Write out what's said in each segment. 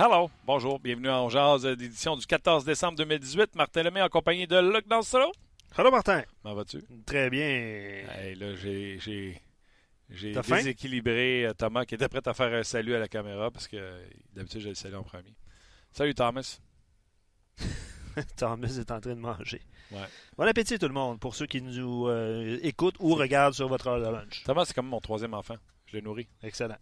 Hello, bonjour, bienvenue en Jazz d'édition du 14 décembre 2018. Martin Lemay en compagnie de Luc Dansereau. Hello Martin. Comment vas-tu? Très bien. Hey, là, j'ai, j'ai, j'ai déséquilibré euh, Thomas qui était prêt à faire un salut à la caméra parce que d'habitude, j'ai le salut en premier. Salut Thomas. Thomas est en train de manger. Ouais. Bon appétit tout le monde pour ceux qui nous euh, écoutent ou regardent sur votre heure de lunch. Thomas, c'est comme mon troisième enfant. Je l'ai nourri. Excellent.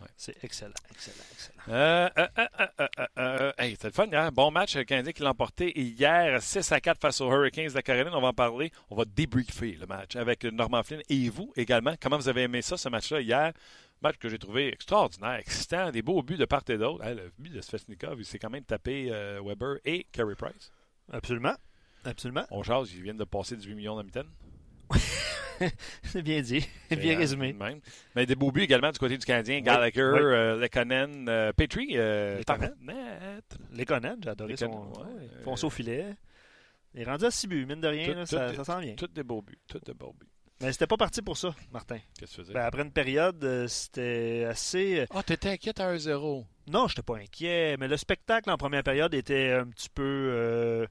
Ouais. C'est excellent, excellent, excellent. Euh, euh, euh, euh, euh, euh, hey, c'était le fun hier. Bon match, le Canadien qui l'a emporté hier 6 à 4 face aux Hurricanes de la Caroline. On va en parler. On va débriefer le match avec Norman Flynn et vous également. Comment vous avez aimé ça, ce match-là hier? Match que j'ai trouvé extraordinaire, excitant, des beaux buts de part et d'autre. Hey, le but de Svechnikov, il s'est quand même tapé euh, Weber et Carey Price. Absolument. Absolument. On jase, ils viennent de passer 18 millions de mitaine. C'est bien dit. Bien résumé. Même. Mais des beaux buts également du côté du Canadien. Oui, Gallagher, oui. euh, Lekonen, euh, Petrie. Euh, Lekonen. j'ai adoré son. Lekonen, ouais. ouais, Fonce au filet. Il est rendu à 6 buts, mine de rien, Tout- là, tout ça, sent bien. Tous des beaux buts. Tous des beaux buts. Mais c'était pas parti pour ça, Martin. Qu'est-ce que tu faisais? Ben, après une période, euh, c'était assez. euh, Ah, t'étais inquiète à 1-0. Non, j'étais pas inquiet, mais le spectacle en première période était un petit peu. euh,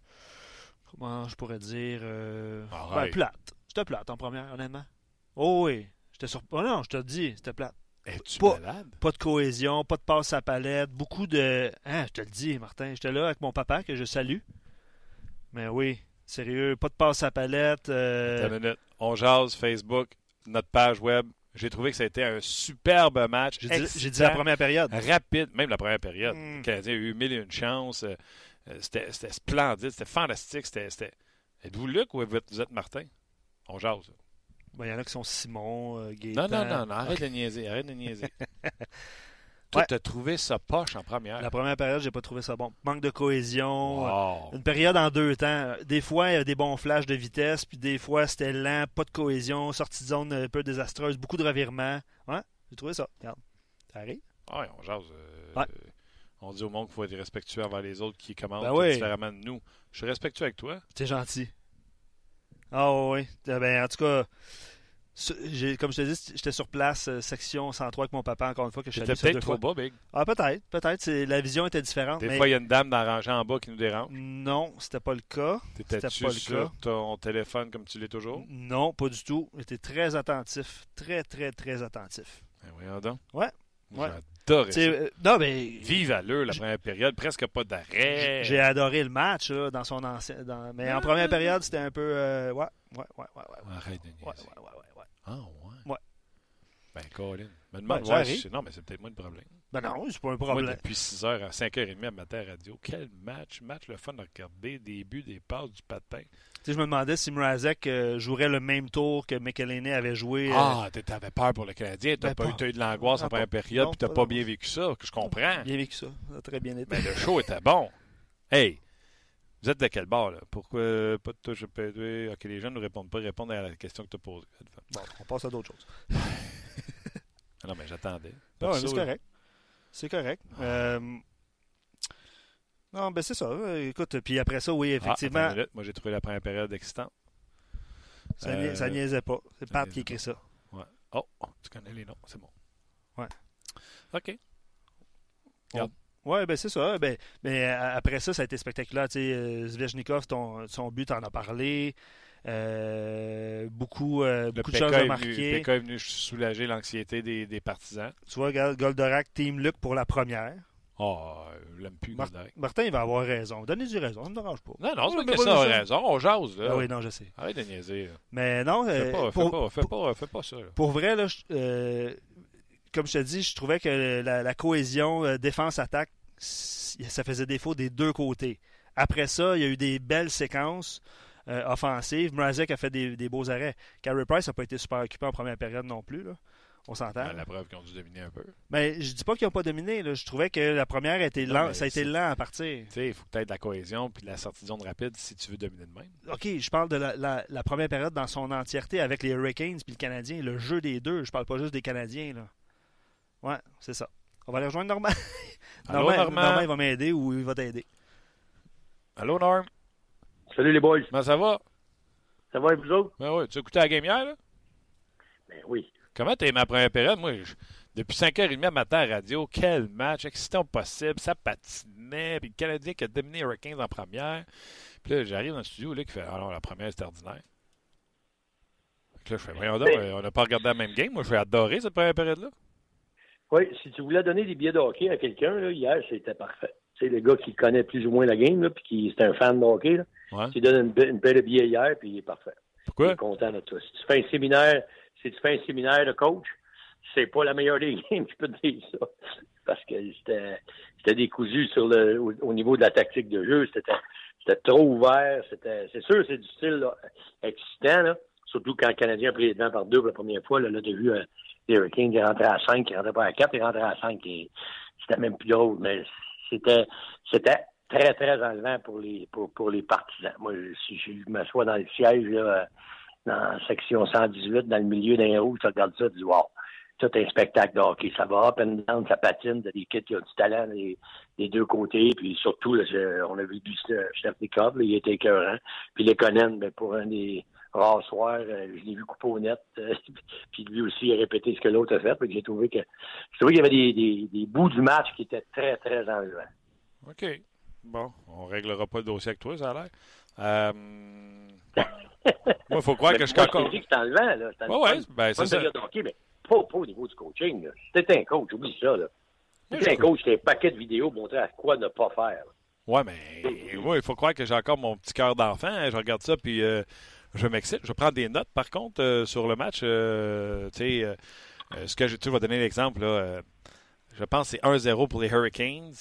comment je pourrais dire euh, ben, plate. C'était plate en première, honnêtement. Oh oui. J'étais sur. Oh non, je te le dis, c'était plate. Es-tu Pas- malade? Pas de cohésion, pas de passe à palette, beaucoup de. Hein, je te le dis, Martin, j'étais là avec mon papa que je salue. Mais oui, sérieux, pas de passe à palette. euh, une minute. On jase, Facebook, notre page web. J'ai trouvé que ça a été un superbe match. J'ai dit, j'ai dit excitant, la première période. Rapide, même la première période. Mm. Le Canadien a eu mille et une chances. Euh, C'était c'était splendide, c'était fantastique. C'était. c'était- Êtes-vous Luc ou vous êtes, vous êtes Martin? On jase. Ben, Il y en a qui sont Simon, euh, Gaétan. Non, non, non, non, arrête de niaiser, arrête de niaiser. Toi, Ouais. t'as trouvé ça poche en première. La première période, j'ai pas trouvé ça bon. Manque de cohésion. Wow. Une période en deux temps. Des fois, il y a des bons flashs de vitesse, puis des fois, c'était lent, pas de cohésion, sortie de zone un peu désastreuse, beaucoup de revirements. Ouais, j'ai trouvé ça. Regarde. Ça arrive. Ouais, on jase. euh, Ouais. On dit au monde qu'il faut être respectueux envers les autres qui commandent Ben oui. différemment de nous. Je suis respectueux avec toi. C'est gentil. Ah oui. Eh Ben, en tout cas, comme je te dis, j'étais sur place, euh, section 103 avec mon papa, encore une fois, que je ça deux peut-être trop fois. bas, Big. Ah, peut-être. Peut-être. La vision était différente. Des mais fois, il y a une dame dans la rangée en bas qui nous dérange. Non, c'était pas le cas. C'était pas le sur cas. ton téléphone comme tu l'es toujours? Non, pas du tout. J'étais très attentif. Très, très, très attentif. Ben voyons donc. Ouais. Ouais. Euh, non, mais. Vive à l'heure, la première période, presque pas d'arrêt. J'ai adoré le match là, dans son ancien. dans- Mais en première période, c'était un peu. euh, ouais, ouais, ouais, ouais, ouais. Arrête de. Ouais, ouais, ouais, ouais, ouais. Ah, ouais. Ouais. Ben, Colin. Me demande Ouais, Non, mais c'est peut-être moi le problème. Ben non, c'est pas un Moi, problème. depuis 6h à 5h30 à matin à radio, quel match, match le fun à regarder, des buts, des passes, du patin. Tu sais, je me demandais si Mrazek euh, jouerait le même tour que McElhinney avait joué. euh, Ah, t'avais peur pour le Canadien, t'as Ben, pas, pas- eu, de l'angoisse Ah, en première pas- période, puis t'as pas bien vécu ça, que je comprends. Bien vécu ça. Ça a très bien été. Mais le show était bon. Hey, vous êtes de quel bord, là? Pourquoi pas de touche PD? Ok, les gens ne répondent pas, répondent à la question que tu as posée. Bon, on passe à d'autres choses. Ah non, mais j'attendais. Ah ouais, c'est correct. C'est correct. Euh, Non, ben c'est ça. Écoute, puis après ça, oui, Ah, effectivement. Moi, j'ai trouvé la première période excitante. ça, Euh, niaisait pas. C'est Pat qui écrit ça. Ouais. Oh, tu connais les noms, c'est bon. Ouais. OK. Oui, ben c'est ça. Ben, mais euh, après ça, ça a été spectaculaire. Tu sais, euh, Zvechnikov, ton, son but, en a parlé. Euh, beaucoup euh, beaucoup de choses à venu, marquer. PK est venu soulager l'anxiété des, des partisans. Tu vois, Goldorak, Team Luc pour la première. Oh, je l'aime plus, Mar-. Martin, il va avoir raison. Donnez-lui raison, ça ne me dérange pas. Non, non, c'est pas mais que ça pas a ça. raison. On jase, là. Ah oui, non, je sais. Arrête de niaiser. là. Mais non, Fais euh, pas, fais pour, pas, fais pas, fais pas ça. là. pour vrai, là, je- comme je te dis, je trouvais que la, la cohésion défense-attaque, ça faisait défaut des deux côtés. Après ça, il y a eu des belles séquences euh, offensives. Mrazek a fait des, des beaux arrêts. Carey Price n'a pas été super occupé en première période non plus. Là. On s'entend. Ben, la preuve qu'ils ont dû dominer un peu. Mais je dis pas qu'ils n'ont pas dominé. là. Je trouvais que la première a été lent- ça a été lent à partir. Tu sais, il faut de la cohésion puis de la sortie de zone rapide si tu veux dominer de même. OK, je parle de la, la- la première période dans son entièreté avec les Hurricanes puis le Canadien, le jeu des deux. Je parle pas juste des Canadiens. Là. Ouais, c'est ça. On va aller rejoindre Normand. Allô, Normand? il va m'aider ou il va t'aider. Allô, Norm? Salut les boys. Comment ça va? Ça va et vous autres? Ben oui, tu as écouté la game hier, là? Ben oui. Comment t'as aimé la première période? Moi, je- Depuis 5h30 matin à radio, quel match, excitant possible, ça patinait, puis le Canadien qui a dominé Hurricanes en première. Puis là, j'arrive dans le studio, là, qui fait Alors, la première, c'était ordinaire. Là, je fais, voyons donc, on n'a pas regardé la même game. Moi, je vais adorer cette première période-là. Oui, si tu voulais donner des billets de hockey à quelqu'un, hier, c'était parfait. Sais, le gars qui connaît plus ou moins la game, là, puis qui est un fan de hockey, là, Ouais. tu donnes une, une paire de billets hier, puis il est parfait. Il Pourquoi? est content de toi. Si tu fais un séminaire, si tu fais un séminaire de coach, c'est pas la meilleure des games, je peux te dire ça. Parce que c'était décousu sur le au, au niveau de la tactique de jeu. C'était trop ouvert. C'était c'est sûr, c'est du style là, excitant, là. Surtout quand le Canadien a pris les devants par deux pour la première fois. Là, là tu as vu euh, les Hurricanes qui rentraient à 5, qui rentraient pas à 4, ils rentraient à 5. Et c'était même plus drôle. Mais c'était c'était très, très enlevant pour les pour, pour les partisans. Moi, si je m'assois dans le siège là, dans section 118, dans le milieu d'un rouge, tu regardes ça, tu dis Wow, tout un spectacle de hockey. Ça va up and down, ça patine, t'as des kids qui ont du talent des, des deux côtés, puis surtout, là, on a vu du chef il était écœurant. Puis les Conan, ben, pour un des rares soirs, euh, je l'ai vu couper au net, euh, puis lui aussi a répété ce que l'autre a fait, puis j'ai trouvé que j'ai trouvé qu'il y avait des, des, des bouts du match qui étaient très, très enlevants. OK. Bon, on réglera pas le dossier avec toi, ça a l'air. Euh, Moi, il faut croire Mais que je suis encore. que c'est enlevant, là. Ouais, enlevant. ben, c'est ça. hockey, mais pas, pas au niveau du coaching. là. T'es un coach, oublie ça. Là. Je- un coach, t'as un paquet de vidéos montrer à quoi ne pas faire. Ouais, mais moi, il faut croire que j'ai encore mon petit cœur d'enfant. hein. Je regarde ça, puis euh, je m'excite. Je prends des notes, par contre, euh, sur le match. euh, tu sais, euh, ce que je, tu vas donner l'exemple, je pense que c'est 1-0 pour les Hurricanes.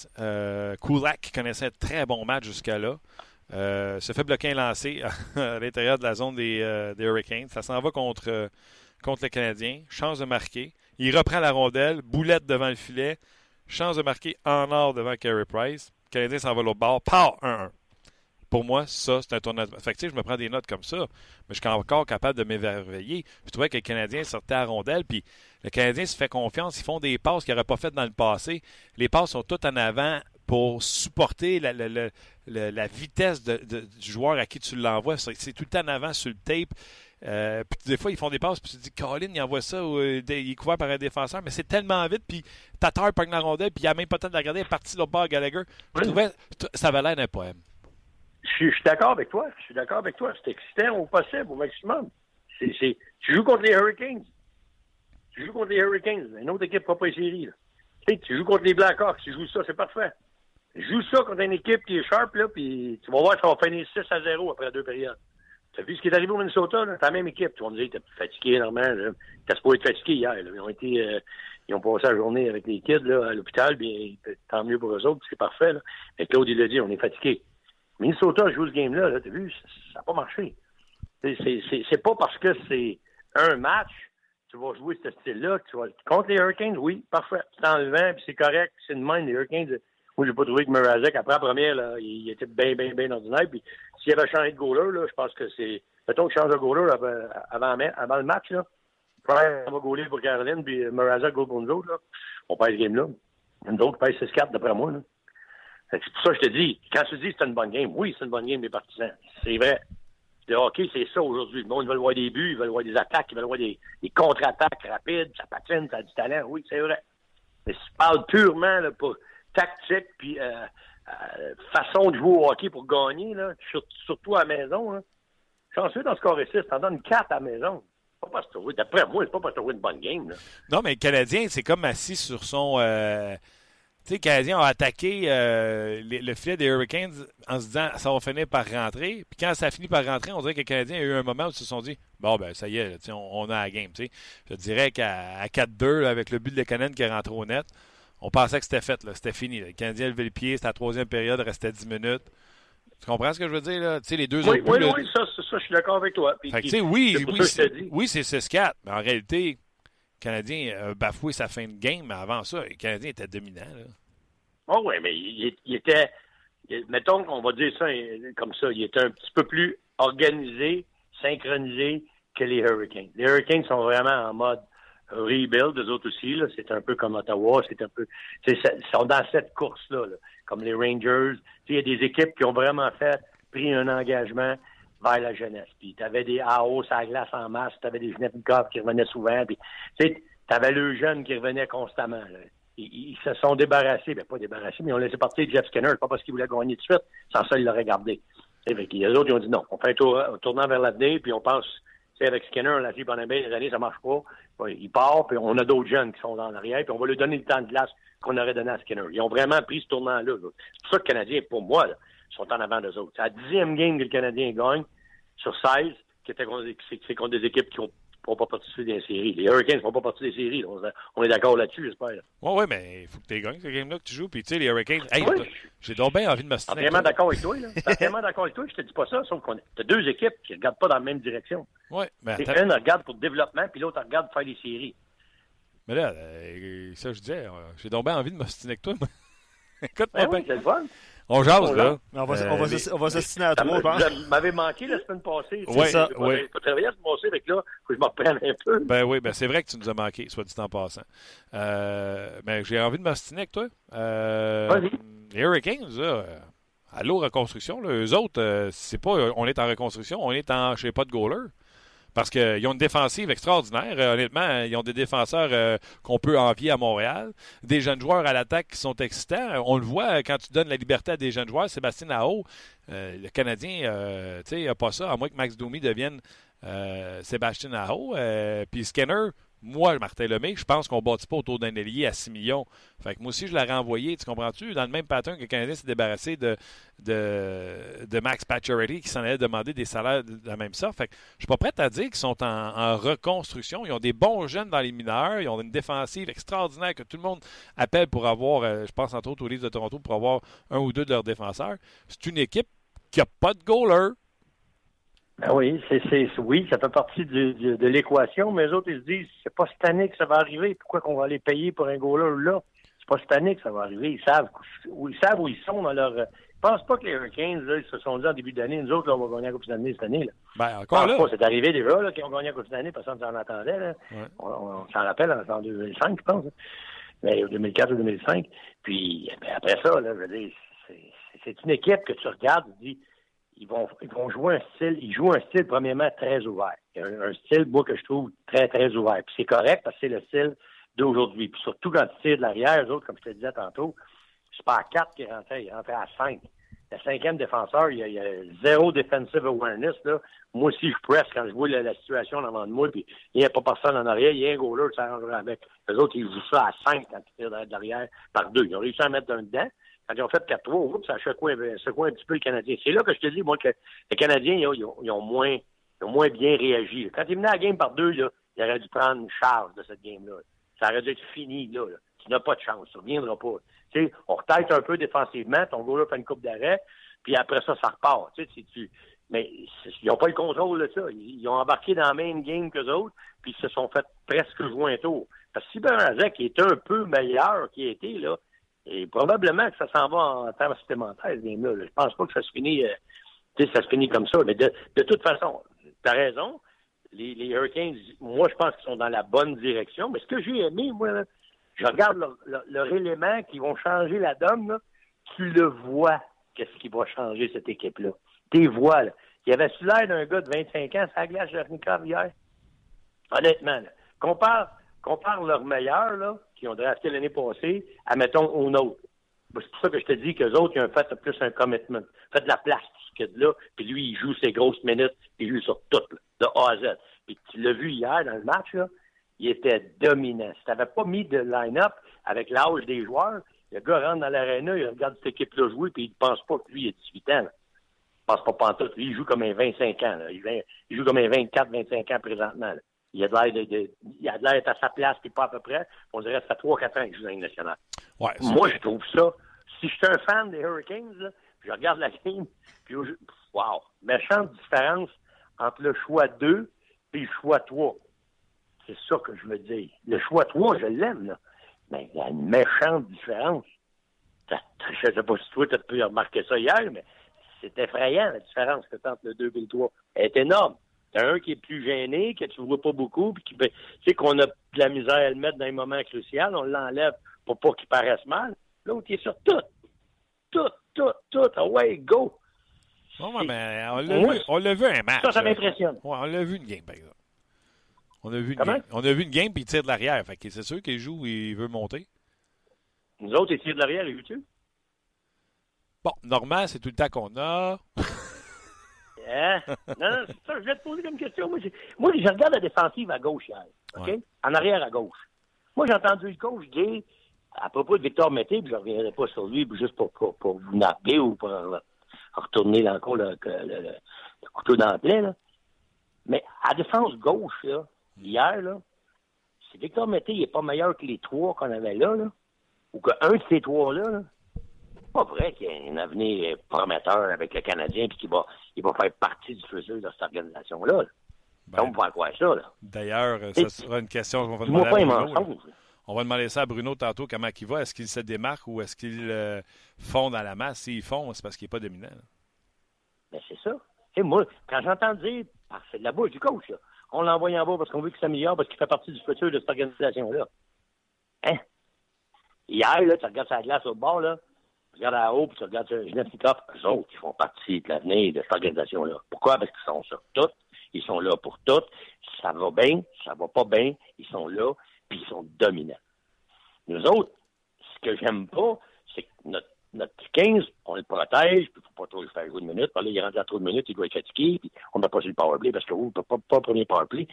Kulak connaissait un très bon match jusqu'à là. Se fait bloquer un lancé à l'intérieur de la zone des, Hurricanes. Ça s'en va contre, contre le Canadien. Chance de marquer. Il reprend la rondelle. Boulette devant le filet. Chance de marquer en or devant Carey Price. Le Canadien s'en va l'autre bord. Pow! 1-1. Pour moi, ça, c'est un tournoi. Fait que, tu sais, je me prends des notes comme ça, mais je suis encore capable de m'émerveiller. Je trouvais que le Canadien sortait à rondelle, puis le Canadien se fait confiance. Ils font des passes qu'ils n'auraient pas faites dans le passé. Les passes sont toutes en avant pour supporter la, la- la- la- la vitesse de- de- du joueur à qui tu l'envoies. C'est tout le temps en avant sur le tape. Euh, puis des fois, ils font des passes, puis tu te dis, Colin, il envoie ça, ou, euh, il est couvert par un défenseur, mais c'est tellement vite, puis Tatar pogne la rondelle, puis il a même pas le temps de la regarder, il est parti l'autre bord, Gallagher. Je trouvais, ça avait l'air d'un poème. Je suis, d'accord avec toi. Je suis d'accord avec toi. C'est excitant au possible, au maximum. C'est, c'est- tu joues contre les Hurricanes. Tu joues contre les Hurricanes. Une autre équipe pas pas là. Tu tu joues contre les Blackhawks. Tu joues ça, c'est parfait. Joue ça contre une équipe qui est sharp, là, puis tu vas voir, ça va finir 6 à 0 après deux périodes. Tu as vu ce qui est arrivé au Minnesota, là? La même équipe. Tu vas me dire, t'es fatigué, normalement. T'as supposé être fatigué hier, là. Ils ont été, euh, ils ont passé la journée avec les kids, là, à l'hôpital, puis tant mieux pour eux autres, c'est parfait, là. Mais Claude, il l'a dit, on est fatigué. Minnesota joue ce game-là, là, t'as vu, ça n'a pas marché. C'est- pas parce que c'est un match, tu vas jouer ce style-là, tu vas. Contre les Hurricanes, oui, parfait. C'est enlevant, puis c'est correct, c'est de même, les Hurricanes. Moi, j'ai pas trouvé que Murazek, après la première, il, était bien, bien, bien ordinaire. Puis s'il avait changé de goaler, là, je pense que c'est. Mettons qu'il change de goaler avant, le match, là. On va goaler pour Caroline, puis Murazek goal pour nous autres, là. On perd ce game-là. Nous autres, perd 6-4 d'après moi. C'est pour ça que je te dis, quand tu dis que c'est une bonne game, oui, c'est une bonne game des partisans. C'est vrai. Le hockey, c'est ça aujourd'hui. Le monde, veulent voir des buts, ils veulent voir des attaques, ils veulent voir des, contre-attaques rapides, ça patine, ça a du talent. Oui, c'est vrai. Mais si tu parles purement pour tactique puis euh, euh, façon de jouer au hockey pour gagner, là, sur- surtout à la maison, là, chanceux dans ce carré 6, t'en donnes 4 à la maison. D'après moi, c'est pas parce que une bonne game. Là. Non, mais le Canadien, c'est comme assis sur son. euh, sais, le Canadien a attaqué euh, les- le filet des Hurricanes en se disant ça va finir par rentrer. Puis quand ça finit par rentrer, on dirait que le Canadien a eu un moment où ils se sont dit bon, ben ça y est, là, on, on a la game. tu sais. Je dirais qu'à à 4-2, là, avec le but de Lekonen qui est rentré au net, on pensait que c'était fait. là, C'était fini. là. Le Canadien a levé le pied, c'était la troisième période, restait 10 minutes. Tu comprends ce que je veux dire? Là? Tu sais, les deux Oui, autres oui, oui, ça, ça, ça, je suis d'accord avec toi. Puis- fait oui, oui, oui, c'est 6-4, mais en réalité, le Canadien a bafoué sa fin de game, mais avant ça, le Canadien était dominant. Oh oui, mais il, était, mettons qu'on va dire ça comme ça, il était un petit peu plus organisé, synchronisé que les Hurricanes. Les Hurricanes sont vraiment en mode rebuild, eux autres aussi, là. C'est un peu comme Ottawa, c'est un peu, ils sont dans cette course-là, là. comme les Rangers. Il y a des équipes qui ont vraiment fait, pris un engagement vers la jeunesse. Puis tu avais des AO à la glace en masse, tu avais des Genetnikov qui revenaient souvent. Puis, T'avais le jeune qui revenait constamment. Là. Ils, se sont débarrassés, ben pas débarrassés, mais ils ont laissé partir Jeff Skinner, pas parce qu'ils voulaient gagner de suite, sans ça, ils l'auraient gardé. Et les autres, ils ont dit non, on fait un, tour, tournant vers l'avenir, puis on pense, c'est avec Skinner, on l'a vu pendant bien des années, ça marche pas. Il part, puis on a d'autres jeunes qui sont dans l'arrière, puis on va lui donner le temps de glace qu'on aurait donné à Skinner. Ils ont vraiment pris ce tournant-là. C'est pour ça que le Canadien, pour moi, là, sont en avant des autres. C'est la dixième game que le Canadien gagne sur 16, qui était contre, contre des équipes qui ont ne pas participer des séries. Les Hurricanes ne font pas partie des séries. On est d'accord là-dessus, j'espère. Oui, oui, mais il faut que tu gagnes ce game-là que tu joues. Puis, tu sais, les Hurricanes. Hey, j'ai donc bien envie de me Je suis d'accord avec toi. Je suis d'accord avec toi. Je te dis pas ça, sauf qu'on a deux équipes qui ne regardent pas dans la même direction. Oui, mais attends. Une regarde pour le développement, puis l'autre regarde pour faire des séries. Mais là, euh, ça, je disais, euh, j'ai donc bien envie de m'ostiner avec toi. Écoute-moi ben oui, c'est le fun. On jase, là. On va, on va, euh, on va s'assiner à trois, je pense. Vous m'avez manqué la semaine passée. Oui, ça, oui. Je travailler la semaine passée, avec là, faut que je me reprenne un peu. Ben oui, ben c'est vrai que tu nous as manqué, soit dit en passant. Euh, mais j'ai envie de m'ostiner avec toi. Euh, les Hurricanes, là, à l'eau reconstruction, là, eux autres, euh, c'est pas on est en reconstruction, on est en, je sais pas, de goaler. Parce qu'ils ont une défensive extraordinaire. Euh, honnêtement, ils ont des défenseurs euh, qu'on peut envier à Montréal. Des jeunes joueurs à l'attaque qui sont excitants. On le voit quand tu donnes la liberté à des jeunes joueurs. Sébastien Aho, euh, le Canadien, tu sais, n'a pas ça, à moins que Max Domi devienne Sébastien Aho. Puis Skinner, moi, Martin Lemay, je pense qu'on ne bâtit pas autour d'un ailier à 6 millions. Fait que moi aussi, je l'aurais renvoyé, tu comprends-tu? Dans le même pattern que le Canadien s'est débarrassé de, de, Max Pacioretty qui s'en allait demander des salaires de la même sorte. Fait que je suis pas prêt à dire qu'ils sont en, reconstruction. Ils ont des bons jeunes dans les mineurs. Ils ont une défensive extraordinaire que tout le monde appelle pour avoir, euh, je pense entre autres aux Leafs de Toronto, pour avoir un ou deux de leurs défenseurs. C'est une équipe qui n'a pas de goaler. Ben oui, c'est, c'est, oui, ça fait partie de, de, l'équation, mais les autres, ils se disent, c'est pas cette année que ça va arriver. Pourquoi qu'on va les payer pour un goaler là? C'est pas cette année que ça va arriver. Ils savent où, ils savent où ils sont dans leur. Ils pensent pas que les Hurricanes, là, ils se sont dit en début d'année, nous autres, là, on va gagner la Coupe d'année cette année. Là. Ben, encore là. Pas, c'est arrivé déjà, là, qu'ils ont gagné la Coupe d'année, personne s'en attendait, là. On, s'en rappelle en, 2005, je pense. Hein. Mais 2004 ou 2005. Puis, ben, après ça, là, je veux dire, c'est, c'est une équipe que tu regardes, tu dis, ils vont, ils vont jouer un style, ils jouent un style premièrement très ouvert. Un, style, moi, que je trouve très, très ouvert. Puis c'est correct parce que c'est le style d'aujourd'hui. Puis surtout quand tu tires de l'arrière, les autres, comme je te disais tantôt, c'est pas à 4 qui rentrait, il rentrait à 5. Le cinquième défenseur, il y, a, zéro defensive awareness. Là. Moi aussi, je presse quand je vois la, situation devant de moi, puis il n'y a pas personne en arrière, il y a un goaler qui s'arrangera avec. Les autres, ils jouent ça à 5 quand ils tirent de l'arrière par deux. Ils ont réussi à mettre un dedans. Quand ils ont fait 4-3, ça a secoué, un petit peu le Canadien. C'est là que je te dis, moi, que les Canadiens, ils ont, moins, ils ont moins bien réagi. Quand ils menaient la game par deux, là, ils auraient dû prendre une charge de cette game-là. Ça aurait dû être fini, là. Tu n'as pas de chance. Ça ne reviendra pas. Tu sais, on retête un peu défensivement. Ton gars-là fait une coupe d'arrêt. Puis après ça, ça repart. Tu sais, tu, mais ils n'ont pas le contrôle de ça. Ils, ont embarqué dans la même game que autres, puis ils se sont fait presque jouer un tour. Parce que si Bernazek est un peu meilleur qu'il était, là, et probablement que ça s'en va en termes supplémentaires, ce game-là. Je pense pas que ça se finit, euh, ça se finit comme ça. Mais de, toute façon, tu as raison. Les, Hurricanes, moi, je pense qu'ils sont dans la bonne direction. Mais ce que j'ai aimé, moi, je regarde leur, élément qui vont changer la donne. tu le vois, qu'est-ce qui va changer cette équipe-là. Tu vois, là. Il y avait l'air d'un gars de 25 ans, ça glace Jernikov hier. Honnêtement, là. Compare, compare leur meilleur, là, qui ont drafté l'année passée, à, mettons, au nôtre. C'est pour ça que je te dis qu'eux autres, ils ont fait plus un commitment. Fait de la place, tout ce là puis lui, il joue ses grosses minutes, il joue sur tout, de A à Z. Puis tu l'as vu hier dans le match, là, il était dominant. Si tu pas mis de line-up avec l'âge des joueurs, le gars rentre dans l'aréna, il regarde cette équipe-là jouer, puis il ne pense pas que lui, il a 18 ans. Il ne pense pas pantoute. Lui, il joue comme un 25 ans. Il, joue comme un 24-25 ans présentement. Il a de l'air de, il a de l'air à sa place, puis pas à peu près. On dirait que ça fait 3-4 ans qu'il joue dans nationale. Ouais, Moi, je trouve ça. Si je suis un fan des Hurricanes, là, je regarde la game, puis wow, méchante différence entre le choix 2 et le choix 3. C'est ça que je veux dire. Le choix 3, je l'aime, là. Mais il y a une méchante différence. Je ne sais pas si toi, tu as pu remarquer ça hier, mais c'est effrayant, la différence que entre le 2 et le 3. Elle est énorme. T'as un qui est plus gêné, que tu vois pas beaucoup, puis qui, ben, tu sais qu'on a de la misère à le mettre dans les moments cruciaux, on l'enlève pour pas qu'il paraisse mal. L'autre, il est sur tout. Tout, tout, tout. Away, go. mais on l'a vu, un match. Ça, ça m'impressionne. Ouais, on l'a vu une game, par exemple. On a vu une Comment? game, on a vu une game puis il tire de l'arrière. Fait que c'est sûr qu'il joue et il veut monter. Nous autres, ils tirent de l'arrière, les tu Bon, normal, c'est tout le temps qu'on a. Hein? Non, non, c'est ça, je vais te poser comme question. Moi, moi, je regarde la défensive à gauche hier. OK? Ouais. En arrière à gauche. Moi, j'ai entendu le coach dire, à propos de Victor Mété, puis je ne reviendrai pas sur lui, puis juste pour, pour, pour vous napper ou pour retourner encore le, le, le- le couteau dans le plaie, là. Mais à défense gauche, là, hier, là, si Victor Mété n'est pas meilleur que les trois qu'on avait là, là ou qu'un de ces trois-là, là, c'est pas vrai qu'il y a un avenir prometteur avec le Canadien puis qu'il va, il va faire partie du futur de cette organisation-là. là. Ben, On va croire ça. D'ailleurs, euh, ça sera une question qu'on va demander à un Bruno. On va demander ça à Bruno tantôt, comment il va. Est-ce qu'il se démarque ou est-ce qu'il euh, fond dans la masse? S'il fond, c'est parce qu'il n'est pas dominant. Mais c'est ça. Moi, quand j'entends dire, ah, c'est de la bouche du coach, là. On l'envoie en bas parce qu'on veut qu'il s'améliore, parce qu'il fait partie du futur de cette organisation-là. Hein? Hier, là, tu regardes sa glace au bord, là, regardes à haut, puis tu regardes sur Genetikov, eux autres, ils font partie de l'avenir de cette organisation-là. Pourquoi? Parce qu'ils sont sur tout. Ils sont là pour tout. Ça va bien, ça va pas bien, ils sont là, puis ils sont dominants. Nous autres, ce que j'aime pas, c'est que notre, notre 15, on le protège, puis faut pas trop le faire jouer minutes. Puis là, il est rendu à trop de minutes, il doit être fatigué, puis on n'a pas sur le powerplay, parce que, oh, pas, pas, pas premier powerplay.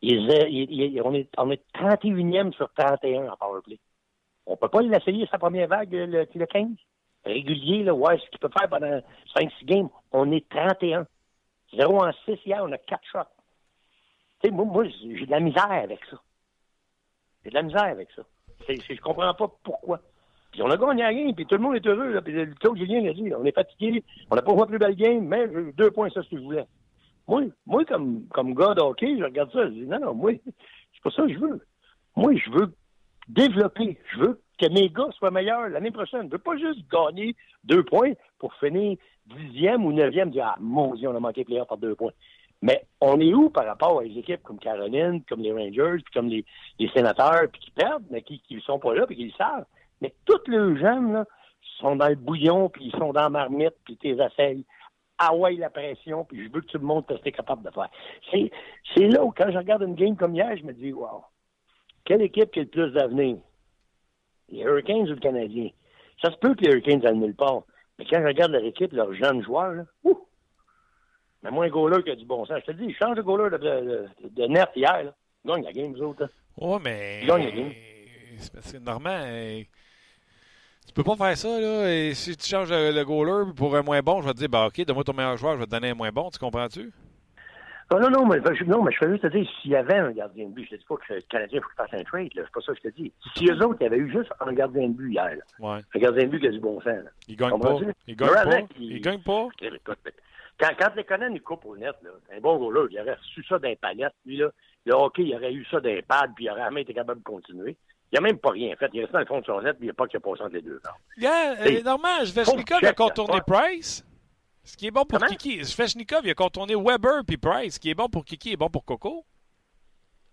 Il est- il- il- on, est, on est 31e sur 31 en powerplay. On peut pas l'essayer sa première vague, le, le 15. Régulier, là, ouais, ce qu'il peut faire pendant 5-6 games. On est 31. 0 en 6 hier, on a 4 shots. Tu sais, moi, moi j'ai de la misère avec ça. J'ai de la misère avec ça. C'est- je comprends pas pourquoi. Puis on a gagné à rien, puis tout le monde est heureux. Là, puis le coach Julien l'a dit, on est fatigué, on n'a pas joué plus belle game, mais deux points, ça, ce que je voulais. Moi, moi comme, comme gars de hockey, je regarde ça, je dis, non, non, moi, c'est pas ça que je veux. Moi, je veux développer. Je veux que mes gars soient meilleurs l'année prochaine. Je veux pas juste gagner deux points pour finir dixième ou neuvième, dire, ah, mon Dieu, on a manqué playoff par deux points. Mais on est où par rapport à des équipes comme Caroline, comme les Rangers, puis comme les, sénateurs, puis qui perdent, mais qui ne sont pas là, puis qui le savent? Mais tous les jeunes, là, sont dans le bouillon, puis ils sont dans la marmite, puis tu les essayes. Ah ouais, la pression, puis je veux que tu me montres que tu es capable de faire. C'est là où, quand je regarde une game comme hier, je me dis, wow, quelle équipe qui a le plus d'avenir? Les Hurricanes ou le Canadien? Ça se peut que les Hurricanes aillent nulle part. Mais quand je regarde leur équipe, leurs jeunes joueurs, là, ouh! Mais moi, un goaler qui a du bon sens. Je te dis, change de goaler de, de, de, de net hier, là. Gagne la game, vous autres. là. Ouais, mais. Il gagne la game. C'est parce que Normand, euh, tu peux pas faire ça, là. Et si tu changes le, le goaler pour un moins bon, je vais te dire, bah, OK, donne-moi ton meilleur joueur, je vais te donner un moins bon. Tu comprends-tu? Non, non, non, mais, je, non, mais je fais juste te dire, s'il y avait un gardien de but, je te dis pas que le Canadien, il faut qu'il fasse un trade, là. C'est pas ça que je te dis. Si eux autres, il y avait eu juste un gardien de but hier, là. Ouais. Un gardien de but qui a du bon sens, là. Il gagne pas. Il gagne pas. Il- Il gagne pas. Quand, quand les Conan nous coupe au net, là, un bon goaler, il aurait reçu ça d'un palette, lui, là. Le hockey, il aurait eu ça d'un pad, puis il aurait même été capable de continuer. Il a même pas rien fait. Il est resté dans le fond de son net, puis il n'y a pas qu'il a passé entre les deux. Non. Yeah, euh, Normand, faut Svechnikov check, a contourné. Price. Ce qui est bon pour Comment? Kiki. Svechnikov, il a contourné Weber puis Price. Ce qui est bon pour Kiki est bon pour Coco.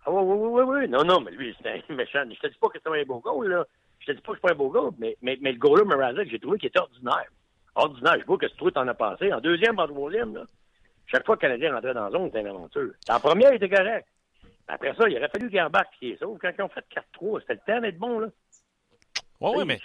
Ah oui, oui, oui, oui. Non, non, mais lui, c'est un méchant. Je te dis pas que c'est un beau goal, là. Je te dis pas que c'est pas un beau goal, mais, mais, mais le goaler Mrazek, j'ai trouvé qu'il était ordinaire. Ordinaire. Je pas que tu t'en as passé. En deuxième, en troisième, là. Chaque fois que le Canadien rentrait dans la zone, c'était une aventure. En première, il était correct. Après ça, il aurait fallu qu'il embarque qui est sauf. Quand ils ont fait 4-3, c'était le temps d'être bon, là. Ouais, oui, mais.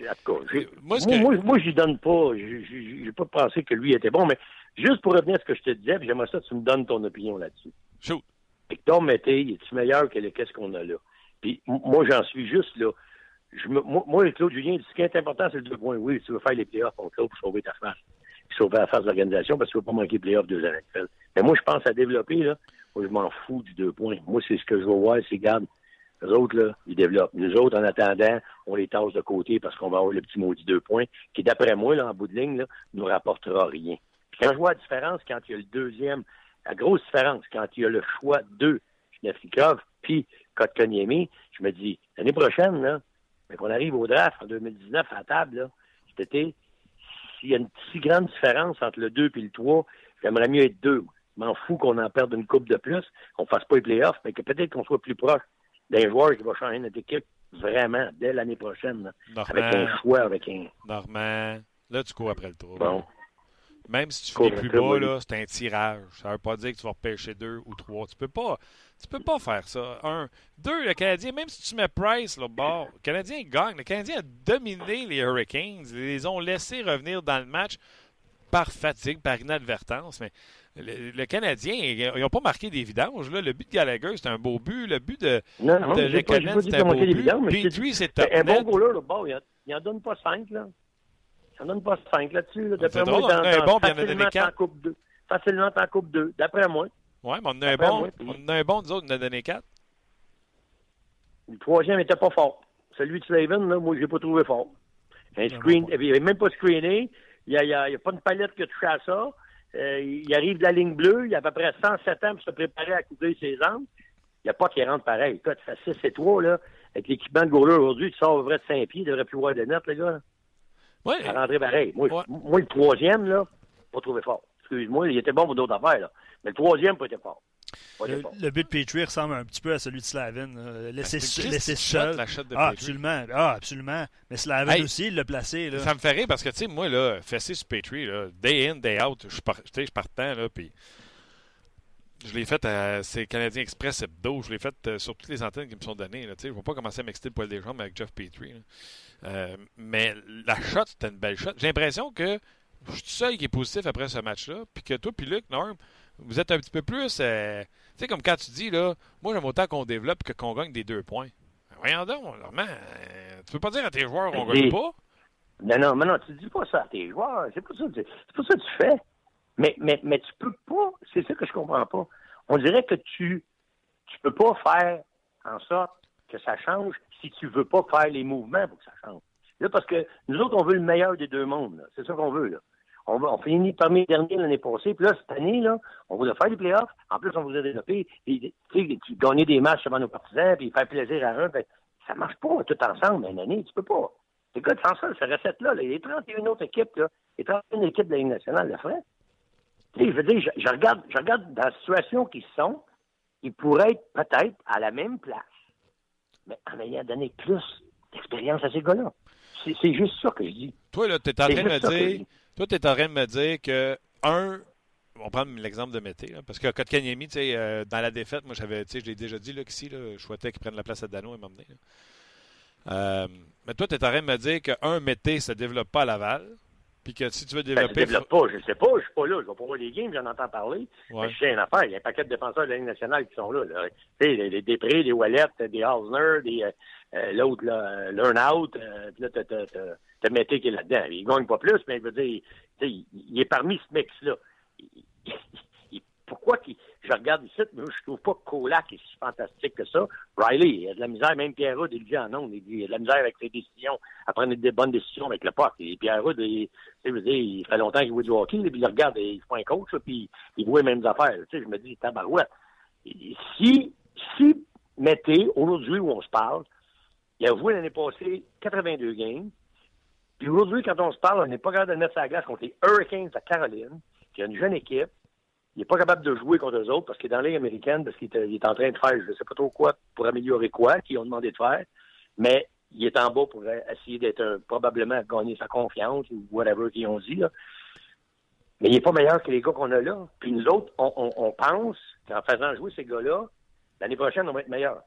J'ai- Moi, que- moi, moi, j'y donne pas. J'ai- pas pensé que lui était bon, mais juste pour revenir à ce que je te disais, j'aimerais ça que tu me donnes ton opinion là-dessus. Shoot. Victor Mété, il est-tu meilleur que le qu'est-ce qu'on a là? Puis moi, j'en suis juste là. Je me, moi, moi, et Claude Julien, ce qui est important, c'est le deux points. Oui, tu veux faire les playoffs, on Claude, pour sauver ta face. Puis sauver la face de l'organisation parce que tu veux pas manquer les playoffs deux années. Mais moi, je pense à développer, là. Moi, je m'en fous du deux points. Moi, c'est ce que je veux voir, c'est, garde, les autres, là, ils développent. Nous autres, en attendant, on les tasse de côté parce qu'on va avoir le petit maudit deux points qui, d'après moi, là, en bout de ligne, là, nous rapportera rien. Quand je vois la différence, quand il y a le deuxième, la grosse différence, quand il y a le choix de Neflikov puis Kotkaniemi, je me dis, l'année prochaine, là, mais qu'on arrive au draft en 2019 à table, là, cet été, s'il y a une si grande différence entre le 2 et le 3, j'aimerais mieux être deux. Je m'en fous qu'on en perde une coupe de plus, qu'on fasse pas les playoffs, mais que peut-être qu'on soit plus proche d'un joueur qui va changer notre équipe vraiment dès l'année prochaine, là, avec un choix, avec un... Normand. Là, tu cours après le trou. Bon. même si tu finis plus bas, là, c'est un tirage. Ça ne veut pas dire que tu vas repêcher deux ou trois. Tu peux pas. Tu peux pas faire ça. Un. Deux, le Canadien, même si tu mets Price là bord, le Canadien gagne. Le Canadien a dominé les Hurricanes. Ils les ont laissés revenir dans le match par fatigue, par inadvertance. Mais le, Canadien, ils n'ont pas marqué des vidanges. Là. Le but de Gallagher, c'est un beau but. Le but de, non, non, de c'est un beau but. Petrie, c'est top Un bon goaler, le bord, il n'en donne pas cinq. Là. Il n'en donne pas cinq là-dessus. D'après moi, dans, un bon, il en a donné quatre. Facilement en coupe deux, d'après moi. Oui, mais on a un bon. On a un bon, nous autres, on a donné quatre. Le troisième n'était pas fort. Celui de Slaven, là, moi, je l'ai pas trouvé fort. Un screen, il n'avait même pas screené. Il n'y a, a, a, pas une palette qui a touché à ça. Euh, il arrive de la ligne bleue, il a à peu près 107 ans pour se préparer à couper ses jambes. Il n'y a pas qui rentre pareil. Écoute, fais 6 et 3, là, avec l'équipement de goaler aujourd'hui, tu sors au vrai de 5 pieds, il devrait plus voir de net, les gars. Oui. Ça rentrait pareil. Moi, moi, le troisième, là, pas trouvé fort. Excuse-moi, il était bon pour d'autres affaires, là. Mais le troisième, pas été fort. Le, but de Petrie ressemble un petit peu à celui de Slavin. laisser, laisser seul. ah, absolument. Ah, absolument. Mais Slavin aussi, il l'a placé. Là. Ça me fait rire parce que, tu sais, moi, là, fessé sur Petrie, là, day in, day out, je par, je partant, là, puis je l'ai fait à ces Canadiens Express Hebdo. Je l'ai fait euh, sur toutes les antennes qui me sont données. Là, je ne vais pas commencer à m'exciter le poil des jambes avec Jeff Petrie. Euh, mais la shot, c'était une belle shot. J'ai l'impression que je suis seul qui est positif après ce match-là. Puis que toi, puis Luc, Norm, vous êtes un petit peu plus. Euh, tu sais, comme quand tu dis, là, moi, j'aime autant qu'on développe que qu'on gagne des deux points. Ben, voyons donc, Normand, euh, tu peux pas dire à tes joueurs qu'on gagne pas? Non, non, mais non, tu dis pas ça à tes joueurs. C'est pas ça, c'est pas ça que tu fais. Mais, mais, mais tu peux pas, c'est ça que je comprends pas. On dirait que tu, tu peux pas faire en sorte que ça change si tu veux pas faire les mouvements pour que ça change. Là, parce que nous autres, on veut le meilleur des deux mondes. C'est ça qu'on veut. Là. On, on finit parmi les derniers l'année passée. Puis là, cette année, là, on voulait faire des playoffs. En plus, on voulait développer, puis, tu gagner des matchs devant nos partisans, puis faire plaisir à eux. Ben, ça marche pas tout ensemble une année. Tu peux pas. Écoute, sans ça, cette recette-là, là, les 31 autres équipes, là, les 31 équipes de la Ligue nationale le feraient. je veux dire, je, regarde, je regarde dans la situation qu'ils sont, ils pourraient être peut-être à la même place, mais en ayant donné plus d'expérience à ces gars-là. C'est juste ça que je dis. Toi, là, tu es en train de me dire toi, tu es en train de me dire que, un, on va prendre l'exemple de Mété, parce que Kotkaniemi, tu sais, euh, dans la défaite, moi, j'avais, tu sais, je l'ai déjà dit, là, qu'ici, là, je souhaitais qu'il prenne la place à Dano et m'emmener. Euh, mais toi, tu es en train de me dire qu'un Mété ne se développe pas à Laval, puis que si tu veux développer. Ben, je ne développe pas, je ne sais pas, je ne suis pas là, je ne vais pas voir les games, j'en entends parler. Mais je sais une affaire, il y a un paquet de défenseurs de la Ligue nationale qui sont là. Tu sais, les, Després, les Wallet, des Hausner, des, euh, l'autre, là, Learn Out, puis là, tu te Mété qui est là-dedans. Il gagne pas plus, mais je veux dire, il, il est parmi ce mix-là. Pourquoi qu'il, je regarde ici, mais je trouve pas que Colac est si fantastique que ça. Riley, il a de la misère, même Pierre Rudd, il dit en il, dit, il a de la misère avec ses décisions, à prendre des bonnes décisions avec le pote. Et Pierre Rudd, il, dire, il fait longtemps qu'il joue du hockey, puis il regarde, il fait un coach, puis il voit les mêmes affaires. Tu sais, je me dis, tabarouette. Si, si Mété, aujourd'hui où on se parle, il a joué l'année passée 82 games, puis aujourd'hui, quand on se parle, on n'est pas capable de mettre sa glace contre les Hurricanes de Caroline, qui a une jeune équipe. Il n'est pas capable de jouer contre eux autres parce qu'il est dans la américaine, parce qu'il est, en train de faire je ne sais pas trop quoi pour améliorer quoi, qu'ils ont demandé de faire. Mais il est en bas pour essayer d'être probablement gagner sa confiance ou whatever qu'ils ont dit. Mais il n'est pas meilleur que les gars qu'on a là. Puis nous autres, on, on pense qu'en faisant jouer ces gars-là, l'année prochaine, on va être meilleur.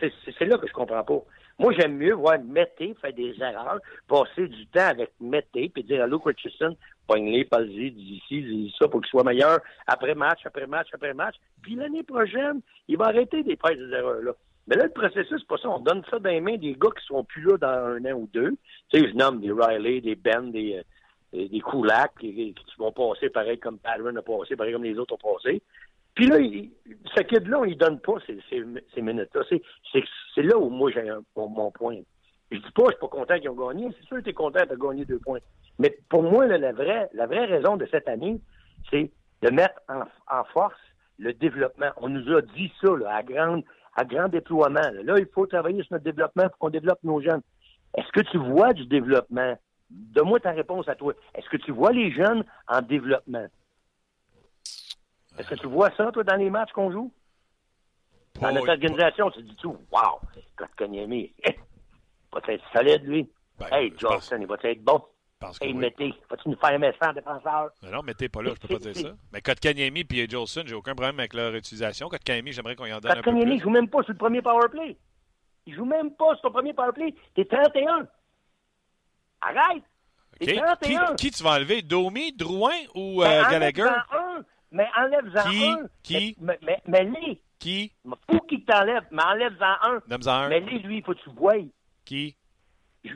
C'est là que je comprends pas. Moi, j'aime mieux voir Mété faire des erreurs, passer du temps avec Mété, puis dire à Luke Richardson, pogne-les, pas-y, dis ici, dis ça pour qu'il soit meilleur après match, après match, après match. Puis l'année prochaine, il va arrêter des faire des erreurs-là. Mais là, le processus, c'est pas ça. On donne ça dans les mains des gars qui sont plus là dans un an ou deux. Tu sais, je nomme des Riley, des Ben, des, euh, des, Kulak, qui, qui, vont passer pareil comme Patterson a passé, pareil comme les autres ont passé. Puis là, il, ce kid-là, il donne pas ces, ces, minutes-là. C'est là où moi j'ai mon point. Je dis pas, je suis pas content qu'ils ont gagné. C'est sûr que tu es content de gagner deux points. Mais pour moi, la, vraie, la vraie raison de cette année, c'est de mettre en, force le développement. On nous a dit ça là, à, à grand déploiement. Là. il faut travailler sur notre développement pour qu'on développe nos jeunes. Est-ce que tu vois du développement? Donne-moi ta réponse à toi. Est-ce que tu vois les jeunes en développement? Est-ce que tu vois ça, toi, dans les matchs qu'on joue? Dans notre organisation, tu te dis tout, wow, Kotkaniemi, il va être solide, lui. Ben, hey, Johnson, il va être bon. Hey. Mété, vas-tu nous faire un en défenseur? Mais non, mais t'es pas là, je peux pas dire ça. Mais Kotkaniemi et Jolson, j'ai aucun problème avec leur utilisation. Kotkaniemi, j'aimerais qu'on y en donne un peu plus. joue même pas sur le premier powerplay. Il joue même pas sur ton premier powerplay. T'es 31. Arrête! OK. T'es 31. Qui, qui tu vas enlever? Domi, Drouin ou Ben, euh, Gallagher? Mais enlève-en Qui? un. Qui? Mais, mais, mais les. Qui? Faut qu'il t'enlève, mais enlève-en un. Donne-en un. Mais les, lui, il faut que tu vois. Qui? Je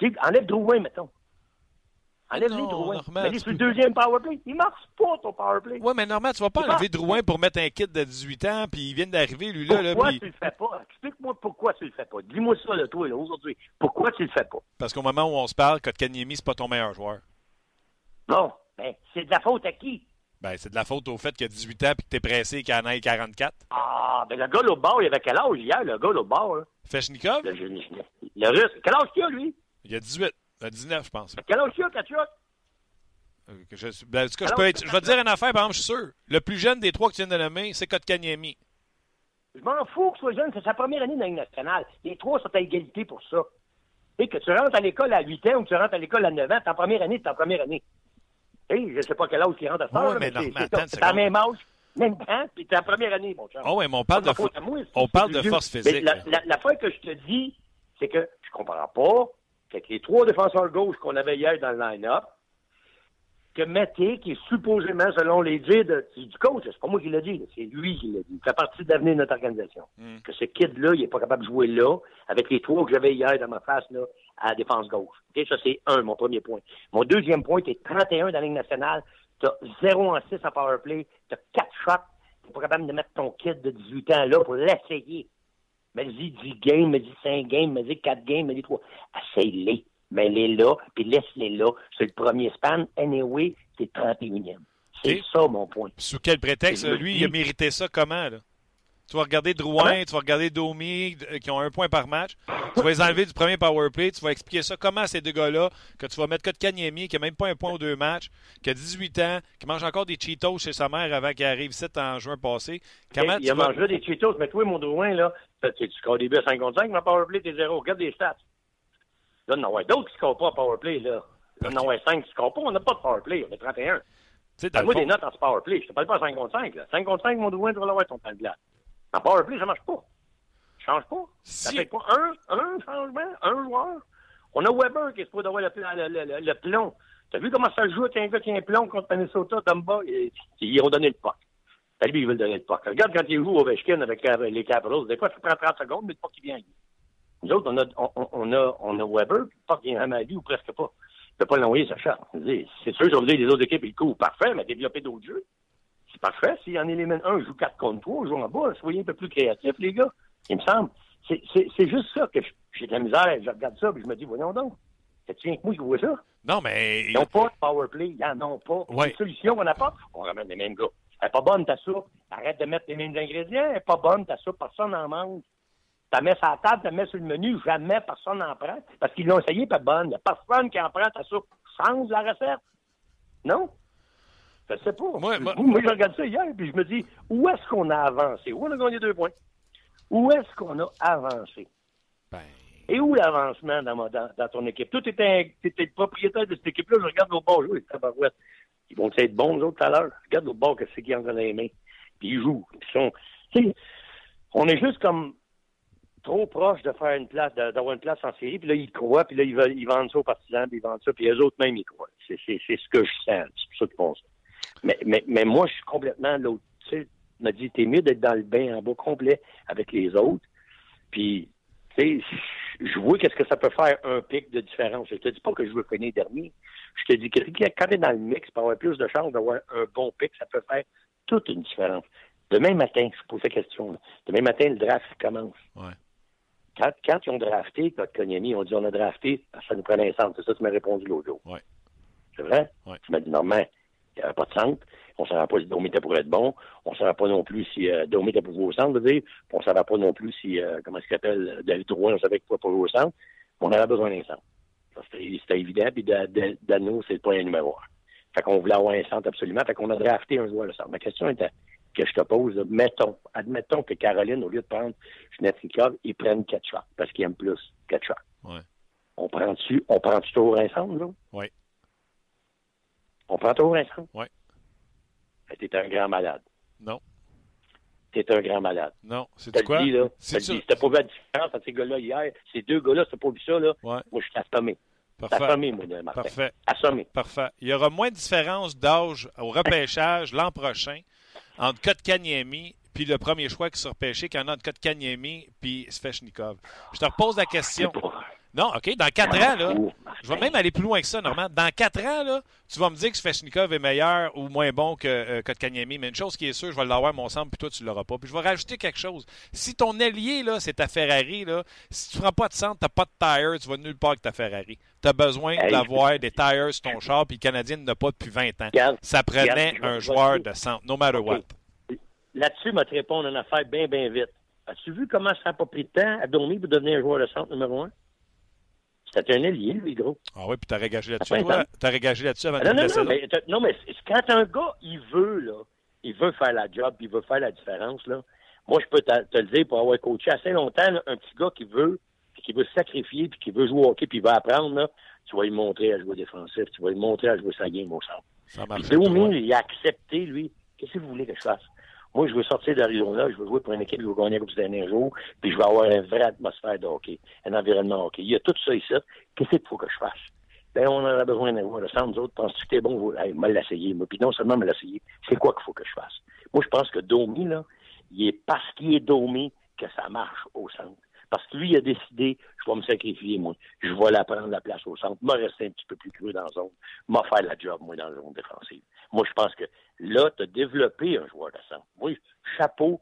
dis, enlève Drouin, mettons. Enlève-lui Drouin. Mais lui, sur le deuxième powerplay. Il marche pas, ton powerplay. Ouais, mais normalement, tu vas pas C'est enlever Drouin pour mettre un kit de 18 ans, puis il vient d'arriver, lui, là, là, Pourquoi puis... tu le fais pas? Explique-moi pourquoi tu le fais pas. Dis-moi ça, là, toi, là, aujourd'hui. Pourquoi tu le fais pas? Parce qu'au moment où on se parle, Kotkaniemi, c'est pas ton meilleur joueur. Non. Ben, c'est de la faute à qui? Ben, c'est de la faute au fait qu'il a 18 ans puis que t'es pressé qu'il en ait 44. Ah, ben, le gars, l'autre bord, il avait quel âge hier, le gars, l'autre bord, là? Feshnikov, Le, le, le russe. Quel âge qu'il a, lui? il a 18. Il a 19, je pense. Quel âge qu'il a, Kachuk? Je, ben, en tout cas, je, peux être- je vais te dire une affaire, par exemple, je suis sûr. Le plus jeune des trois que tu viens de nommer, c'est Kotkaniemi. Je m'en fous que soit jeune, c'est sa première année dans la Ligue nationale. Les trois sont à égalité pour ça. Et que tu rentres à l'école à 8 ans ou que tu rentres à l'école à 9 ans, ta première année, c'est ta première année. Je sais pas quel âge il rentre à ça, Ouais, là, mais c'est- seconde. même âge, même temps, puis ta première année, mon chum. Ah ouais, mais on parle de, fo- moi, on parle de force Mais physique. la- la- que je te dis, c'est que je comprends pas qu'avec les trois défenseurs gauche qu'on avait hier dans le line-up, que Mété, qui est supposément, selon les dires de- du coach, c'est pas moi qui l'ai dit, c'est lui qui l'a dit, fait partie de l'avenir de notre organisation. Hmm. Que ce kid-là, il est pas capable de jouer là, avec les trois que j'avais hier dans ma face, là, à la défense gauche. Ça, c'est un, mon premier point. Mon deuxième point, t'es 31 dans la Ligue nationale, t'as 0 en 6 en powerplay, t'as 4 shots, t'es pas capable de mettre ton kid de 18 ans là pour l'essayer. Mets-y 10 games, mets-y 5 games, mets-y 4 games, mets-y 3. Essaye-les. Mets-les là, puis laisse-les là. C'est le premier span. Anyway, c'est 31e. C'est ça, mon point. Sous quel prétexte? Lui, il a mérité ça comment, là? Tu vas regarder Drouin, tu vas regarder Domi, euh, qui ont un point par match. Tu vas les enlever du premier power play. Tu vas expliquer ça comment ces deux gars-là, que tu vas mettre Kotkaniemi, qui a même pas un point aux deux matchs, qui a 18 ans, qui mange encore des Cheetos chez sa mère avant qu'il arrive ici en juin passé. Comment il a vas... mangé des Cheetos, mais toi, mon Drouin, là, tu, scores des buts à 55, mais en powerplay, t'es zéro. Regarde les stats. Là, non, ouais, d'autres qui scorent pas en powerplay, là. Là, non, ouais, 5 qui scorent pas, on n'a pas de powerplay, on est 31. Tu sais, dans le Moi, fond- des notes en ce powerplay. Je te parle pas à 5 contre 5, là. 5 contre 5, mon Drouin, tu vas l'avoir ton temps de glace. En powerplay, ça marche pas. Ça change pas. Ça Si- fait pas un, un changement, un joueur? On a Weber qui est supposé avoir le, le, le, le, plomb. T'as vu comment ça joue avec un gars qui a un plomb contre Minnesota, Dumba? Ils, ils ont donné le puck. T'as lui, ils veulent donner le puck. Regarde quand il joue au Ovechkin avec euh, les Capitals. Des fois, ça prend 30 secondes, mais le puck, il vient. Nous autres, on a, on, on a, on a Weber, lui, ou presque pas. Il peut pas l'envoyer, ça charge. C'est sûr, aujourd'hui, les autres équipes, ils courent parfait, mais développer d'autres jeux. C'est parfait. S'il en élimine un, joue 4 contre 3, joue en bas. Soyez un peu plus créatifs, les gars. Il me semble. C'est- juste ça que je- j'ai de la misère. Je regarde ça, puis je me dis, voyons donc. C'est rien que moi qui vois ça. Non, mais... Ils n'ont pas de power play. Ils n'en ont pas. Ouais. Une solution qu'on apporte, on ramène les mêmes gars. Elle n'est pas bonne, ta soupe. Arrête de mettre les mêmes ingrédients. Elle n'est pas bonne, ta soupe. Personne n'en mange. Tu la mets sur la table, tu la mets sur le menu. Jamais personne n'en prend. Parce qu'ils l'ont essayé, pas bonne. Il n'y a personne qui en prend ta soupe. Change la recette. Non? Je sais pas. Moi, je regarde ça hier, puis je me dis, où est-ce qu'on a avancé? Où on a gagné deux points? Où est-ce qu'on a avancé? Ben, Et où l'avancement dans, ma- dans, dans ton équipe? Toi, tu étais, le propriétaire de cette équipe-là. Je regarde l'autre bord jouer, les tabarouettes. Ils vont être bons, les autres, tout à l'heure. Regarde l'autre bord, qu'est-ce qu'ils ont dans les mains. Puis ils jouent. Ils sont, on est juste comme trop proche de faire une place, d'avoir une place en série. Puis là, ils croient, puis là, ils, vendent ça aux partisans, puis ils vendent ça, puis eux autres même, ils croient. C'est, ce que je sens. C'est pour ça qu'ils font ça. Mais, mais, mais moi, je suis complètement l'autre. Tu sais, me dit, t'es mieux d'être dans le bain en bas complet avec les autres. Puis, tu sais, je vois qu'est-ce que ça peut faire un pic de différence. Je te dis pas que je veux finir dernier. Je te dis que quand t'es dans le mix, pour avoir plus de chances d'avoir un bon pic, ça peut faire toute une différence. Demain matin, je pose la question. Demain matin, le draft commence. ouais. Quand, quand ils ont drafté, quand ils ont dit on a drafté, ça nous prenait un centre. C'est ça que tu m'as répondu l'autre jour. Ouais. C'est vrai? Ouais. Tu m'as dit normalement, il n'y avait pas de centre. On ne savait pas si Domi était pour être bon. On ne savait pas non plus si euh, Domi était pour jouer au centre, dire. On ne savait pas non plus si, euh, comment il s'appelle, David Drouin, on savait qu'il pouvait pas jouer au centre. On avait besoin d'un centre. C'était évident. Puis Da- Da- Dano, c'est le point numéro un. Fait qu'on voulait avoir un centre absolument. Fait qu'on a drafté un joueur de centre. Ma question était que je te pose, là, mettons, admettons que Caroline, au lieu de prendre Schnetznikov, ils prennent Ketchuk parce qu'ils aiment plus Ketchuk. Ouais. On prend-tu, on prend-tu toujours ensemble, là? Oui. On prend toujours ensemble? Oui. T'es un grand malade. Non. T'es un grand malade. Non. C'est quoi? dit, là. C'est dit. T'as pas vu la différence entre ces gars-là hier, ces deux gars-là, t'as pas vu ça, là, Ouais. moi, je suis assommé. Parfait. assommé, moi, Martin. Parfait. Assommé. Parfait. Il y aura moins de différence d'âge au repêchage l'an prochain entre Kotkaniemi puis le premier choix qui sera repêché qu'il y en a entre Kotkaniemi puis Svechnikov. Je te repose la question. Non, OK, dans quatre ans, là, je vais même aller plus loin que ça, Normand. Dans quatre ans, là, tu vas me dire que Svechnikov est meilleur ou moins bon que euh, Kotkaniemi, mais une chose qui est sûre, je vais l'avoir, mon sang, puis toi, tu l'auras pas. Puis je vais rajouter quelque chose. Si ton allié, là, c'est ta Ferrari, là, si tu prends pas de centre, t'as pas de tire, tu vas nulle part avec ta Ferrari. Tu as besoin d'avoir des tires sur ton char, puis le Canadien n'a pas depuis 20 ans. Ça prenait un joueur de centre, no matter what. Là-dessus, je vais te répondre une affaire bien, bien vite. As-tu vu comment ça n'a pas pris de temps à dormir pour devenir un joueur de centre numéro un? C'était un allié, lui, gros. Ah oui, puis t'as régagé là-dessus, toi. T'as régagé là-dessus avant de Ah, Non, non, non, mais, non, mais quand un gars, il veut, là, il veut faire la job, il veut faire la différence, là. Moi, je peux te, te le dire, pour avoir coaché assez longtemps, là, un petit gars qui veut, qui veut sacrifier, puis qui veut jouer au hockey, puis il veut apprendre, là, tu vas lui montrer à jouer défensif, tu vas lui montrer à jouer sa game au centre. Domi, il a accepté, lui. Qu'est-ce que vous voulez que je fasse? Moi, je veux sortir d'Arizona, je veux jouer pour une équipe, je veux gagner la Coupe dernier jour, puis je veux avoir une vraie atmosphère de hockey, un environnement de hockey. Il y a tout ça ici. Qu'est-ce qu'il faut que je fasse? Ben, on aurait besoin d'un joueur de centre. Nous autres, penses-tu que t'es bon? Hey, mal l'essayer, moi. Puis non seulement me l'essayer, c'est quoi qu'il faut que je fasse? Moi, je pense que Domi, là, il est parce qu'il est Domi que ça marche au centre. Parce que lui, il a décidé, je vais me sacrifier, moi. Je vais la prendre la place au centre, me rester un petit peu plus creux dans la zone, m'a faire la job, moi, dans la zone défensive. Moi, je pense que là, tu as développé un joueur de centre. Moi, chapeau,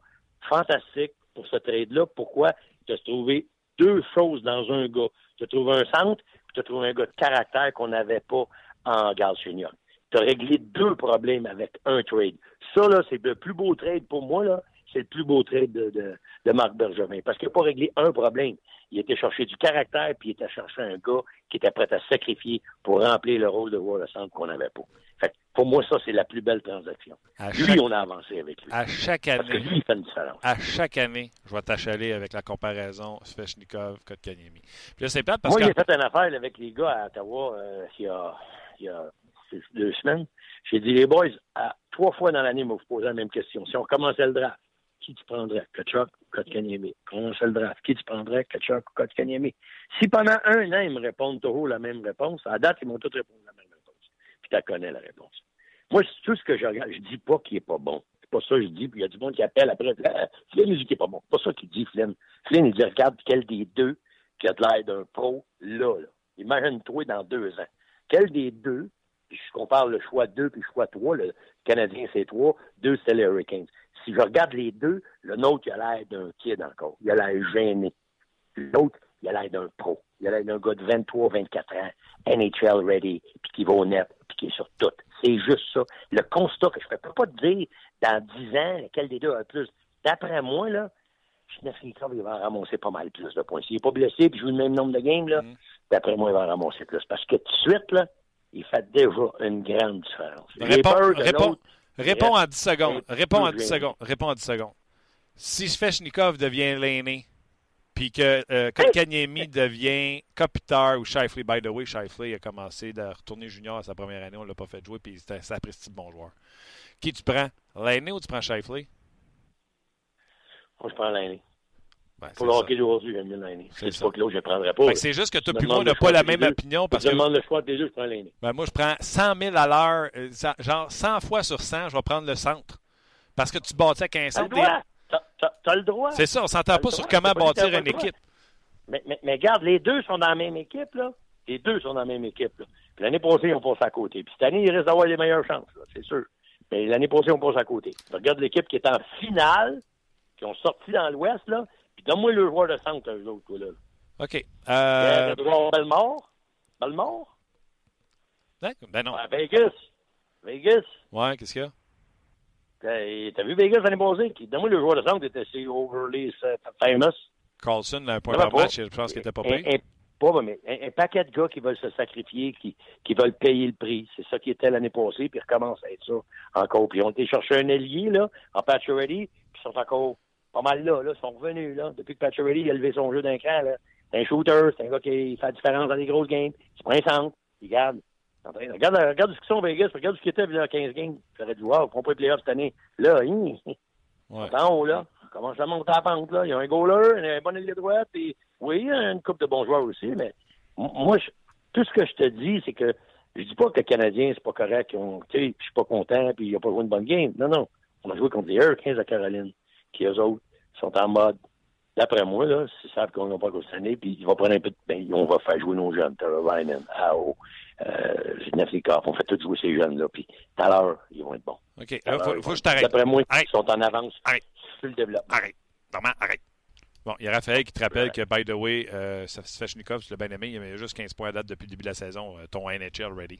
fantastique pour ce trade-là. Pourquoi? Tu as trouvé deux choses dans un gars. Tu as trouvé un centre, puis tu as trouvé un gars de caractère qu'on n'avait pas en Galchenyuk. Tu as réglé deux problèmes avec un trade. Ça, là, c'est le plus beau trade pour moi, là. C'est le plus beau trade de, de, de Marc Bergevin. Parce qu'il n'a pas réglé un problème. Il était chercher du caractère, puis il était chercher un gars qui était prêt à sacrifier pour remplir le rôle de joueur de centre qu'on n'avait pas. Fait que pour moi, ça, c'est la plus belle transaction. À Lui, chaque, on a avancé avec lui. à chaque Parce que année, lui, il fait une différence. à chaque année, je vais t'achaler avec la comparaison Svechnikov, Kotkaniemi. Puis là, c'est plate parce Moi, que j'ai fait une affaire avec les gars à Ottawa euh, il, y a, il y a deux semaines. J'ai dit, les boys, à, trois fois dans l'année, moi, vous posez la même question. Si on commençait le draft, qui tu prendrais? Kachuk ou Kotkaniemi? Commençait le draft, qui tu prendrais? Kachuk ou Kotkaniemi? Si pendant un an, ils me répondent toujours la même réponse, à date, ils m'ont tous répondu la même réponse. Puis tu connais la réponse. Moi, c'est tout ce que je regarde. Je dis pas qu'il est pas bon. C'est pas ça que je dis. Puis il y a du monde qui appelle après. Ah, Flynn, il dit qu'il est pas bon. C'est pas ça qu'il dit, Flynn. Flynn, il dit, regarde quel des deux qui a de l'air d'un pro là, là. Imagine-toi dans deux ans. Quel des deux, puis je compare le choix 2 puis le choix 3, le Canadien c'est 3, deux c'est les Hurricanes. Si je regarde les deux, le nôtre, il a l'air d'un kid encore. Il a l'air gêné. L'autre, il a l'air d'un pro. Il a l'air d'un gars de 23, 24 ans, NHL ready, puis qui va au net, puis qui est sur tout. C'est juste ça. Le constat que je ne peux pas te dire dans 10 ans lequel des deux a le plus. D'après moi, là, Schneeflikov, il va ramasser pas mal plus de points. S'il n'est pas blessé puis joue le même nombre de games, là, Mm. d'après moi, il va ramasser plus. Parce que tout de suite, là, il fait déjà une grande différence. J'ai peur de l'autre. Réponds en 10 secondes. Réponds en plus 10 gêné. secondes. Réponds en 10 secondes. Si Svechnikov devient l'aîné, puis que euh, Kotkaniemi devient Kopitar ou Shifley, by the way, Shifley a commencé de retourner junior à sa première année, on ne l'a pas fait jouer, puis c'est un sapristi de bon joueur. Qui tu prends? L'aîné ou tu prends Shifley? Moi, je prends l'aîné. Pour le hockey d'aujourd'hui, j'aime bien l'aîné. C'est pas que l'autre, je ne prendrais pas. C'est juste que toi puis moi, on n'a pas la même deux. opinion Je parce que demande le choix des deux, je prends l'aîné. ben, moi, je prends 100 000 à l'heure, euh, genre 100 fois sur 100, je vais prendre le centre. Parce que tu bâtis avec un T'as le centre. droit. T'as- le droit. C'est ça, on s'entend T'as pas sur comment bâtir une équipe. Mais, mais, mais regarde, les deux sont dans la même équipe, là. Les deux sont dans la même équipe, là. L'année passée, ils ont passé à côté. Puis cette année, il risque d'avoir les meilleures chances, c'est sûr. Mais l'année passée, on passe à côté. Tu regardes l'équipe qui est en finale, qui ont sorti dans l'Ouest, là. Puis donne-moi le joueur de centre, eux autres, toi, là. OK. Euh... Avoir Belmore? Belmore? ben non. À Vegas. Vegas. Ouais, qu'est-ce qu'il y a? T'as t'as vu Vegas l'année passée? Donne-moi le joueur de centre qui était chez Overly Famous. Carlson, un va par pas. match, je pense qu'il était pas un, payé. un- pas, mais un, un paquet de gars qui veulent se sacrifier, qui, qui veulent payer le prix. C'est ça qui était l'année passée, puis recommence à être ça encore. Puis ils ont été chercher un ailier, là, en Pacioretty, qui sont encore pas mal là, là, ils sont revenus, là. Depuis que Pacioretty a levé son jeu d'un cran, là, c'est un shooter, c'est un gars qui fait la différence dans les grosses games. Il se prend un centre, il garde. Regarde, regarde ce qu'ils sont Vegas, regarde ce qu'ils étaient il y a 15 games. J'aurais wow, ils font pas les playoffs cette année. Là, hi, Ouais. en haut, là. Commence à monter à la pente, là. Il y a un goaler, un bon ailier droite, et oui, il y a une coupe de bons joueurs aussi, mais moi, je- tout ce que je te dis, c'est que je dis pas que les Canadiens, c'est pas correct, sais, je suis pas content, puis ils ont pas joué une bonne game. Non, non. On a joué contre les Hurricanes de Caroline, qui, eux autres, sont en mode, d'après moi, là, s'ils savent qu'on n'a pas année, puis ils vont prendre un peu de, ben, on va faire jouer nos jeunes, Ryman, Ao, euh, on fait tous jouer ces jeunes-là, puis tout à l'heure, ils vont être bons. OK. Là, faut, faut que je t'arrête. D'après moi, Arrête. ils sont en avance Arrête. sur le développement. Arrête. Normand, arrête. Bon, il y a Raphaël qui te rappelle que, by the way, euh, Svechnikov, tu l'as bien aimé, il avait juste 15 points à date depuis le début de la saison. euh, ton NHL ready.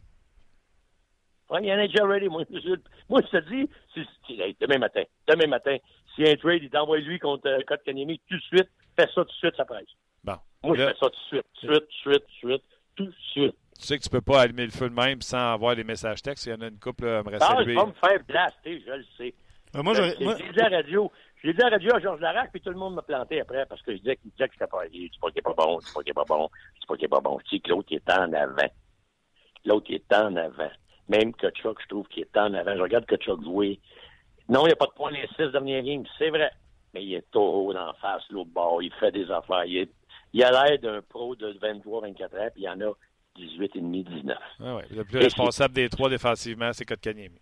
Y a déjà ready. Moi, je, moi, je te dis, si- si- hey, demain matin, demain matin, s'il y a un trade, il t'envoie lui contre euh, Kotkaniemi tout de suite, fais ça tout de suite, ça presse. Bon. Moi, je fais ça tout de suite, tout de suite, tout de suite, tout de suite, tout de suite. tu sais que tu peux pas allumer le feu de même sans avoir des messages textes. Il y en a une couple à me Ah, je vais me faire blaster, je le sais. Euh, moi, l'ai dit à la radio. Je l'ai dit à la radio à Georges Larac, puis tout le monde m'a planté après parce que je disais qu'il disait que c'était pas. Je dis pas qu'il est pas bon, je dis pas qu'il est pas bon, je dis pas qu'il est pas bon. Je dis que l'autre est en avant. L'autre est en avant. Même Kachuk, je trouve qu'il est en avant. Je regarde Kachuk jouer. Non, il n'y a pas de point les six dernières games, c'est vrai. Mais il est taureau d'en face, l'autre bord. Il fait des affaires. Il, est- il a l'air d'un pro de 23-24 ans, puis il y en a 18 et demi, 19. Ah ouais, Le plus Et responsable des trois défensivement, c'est Kotkaniemi.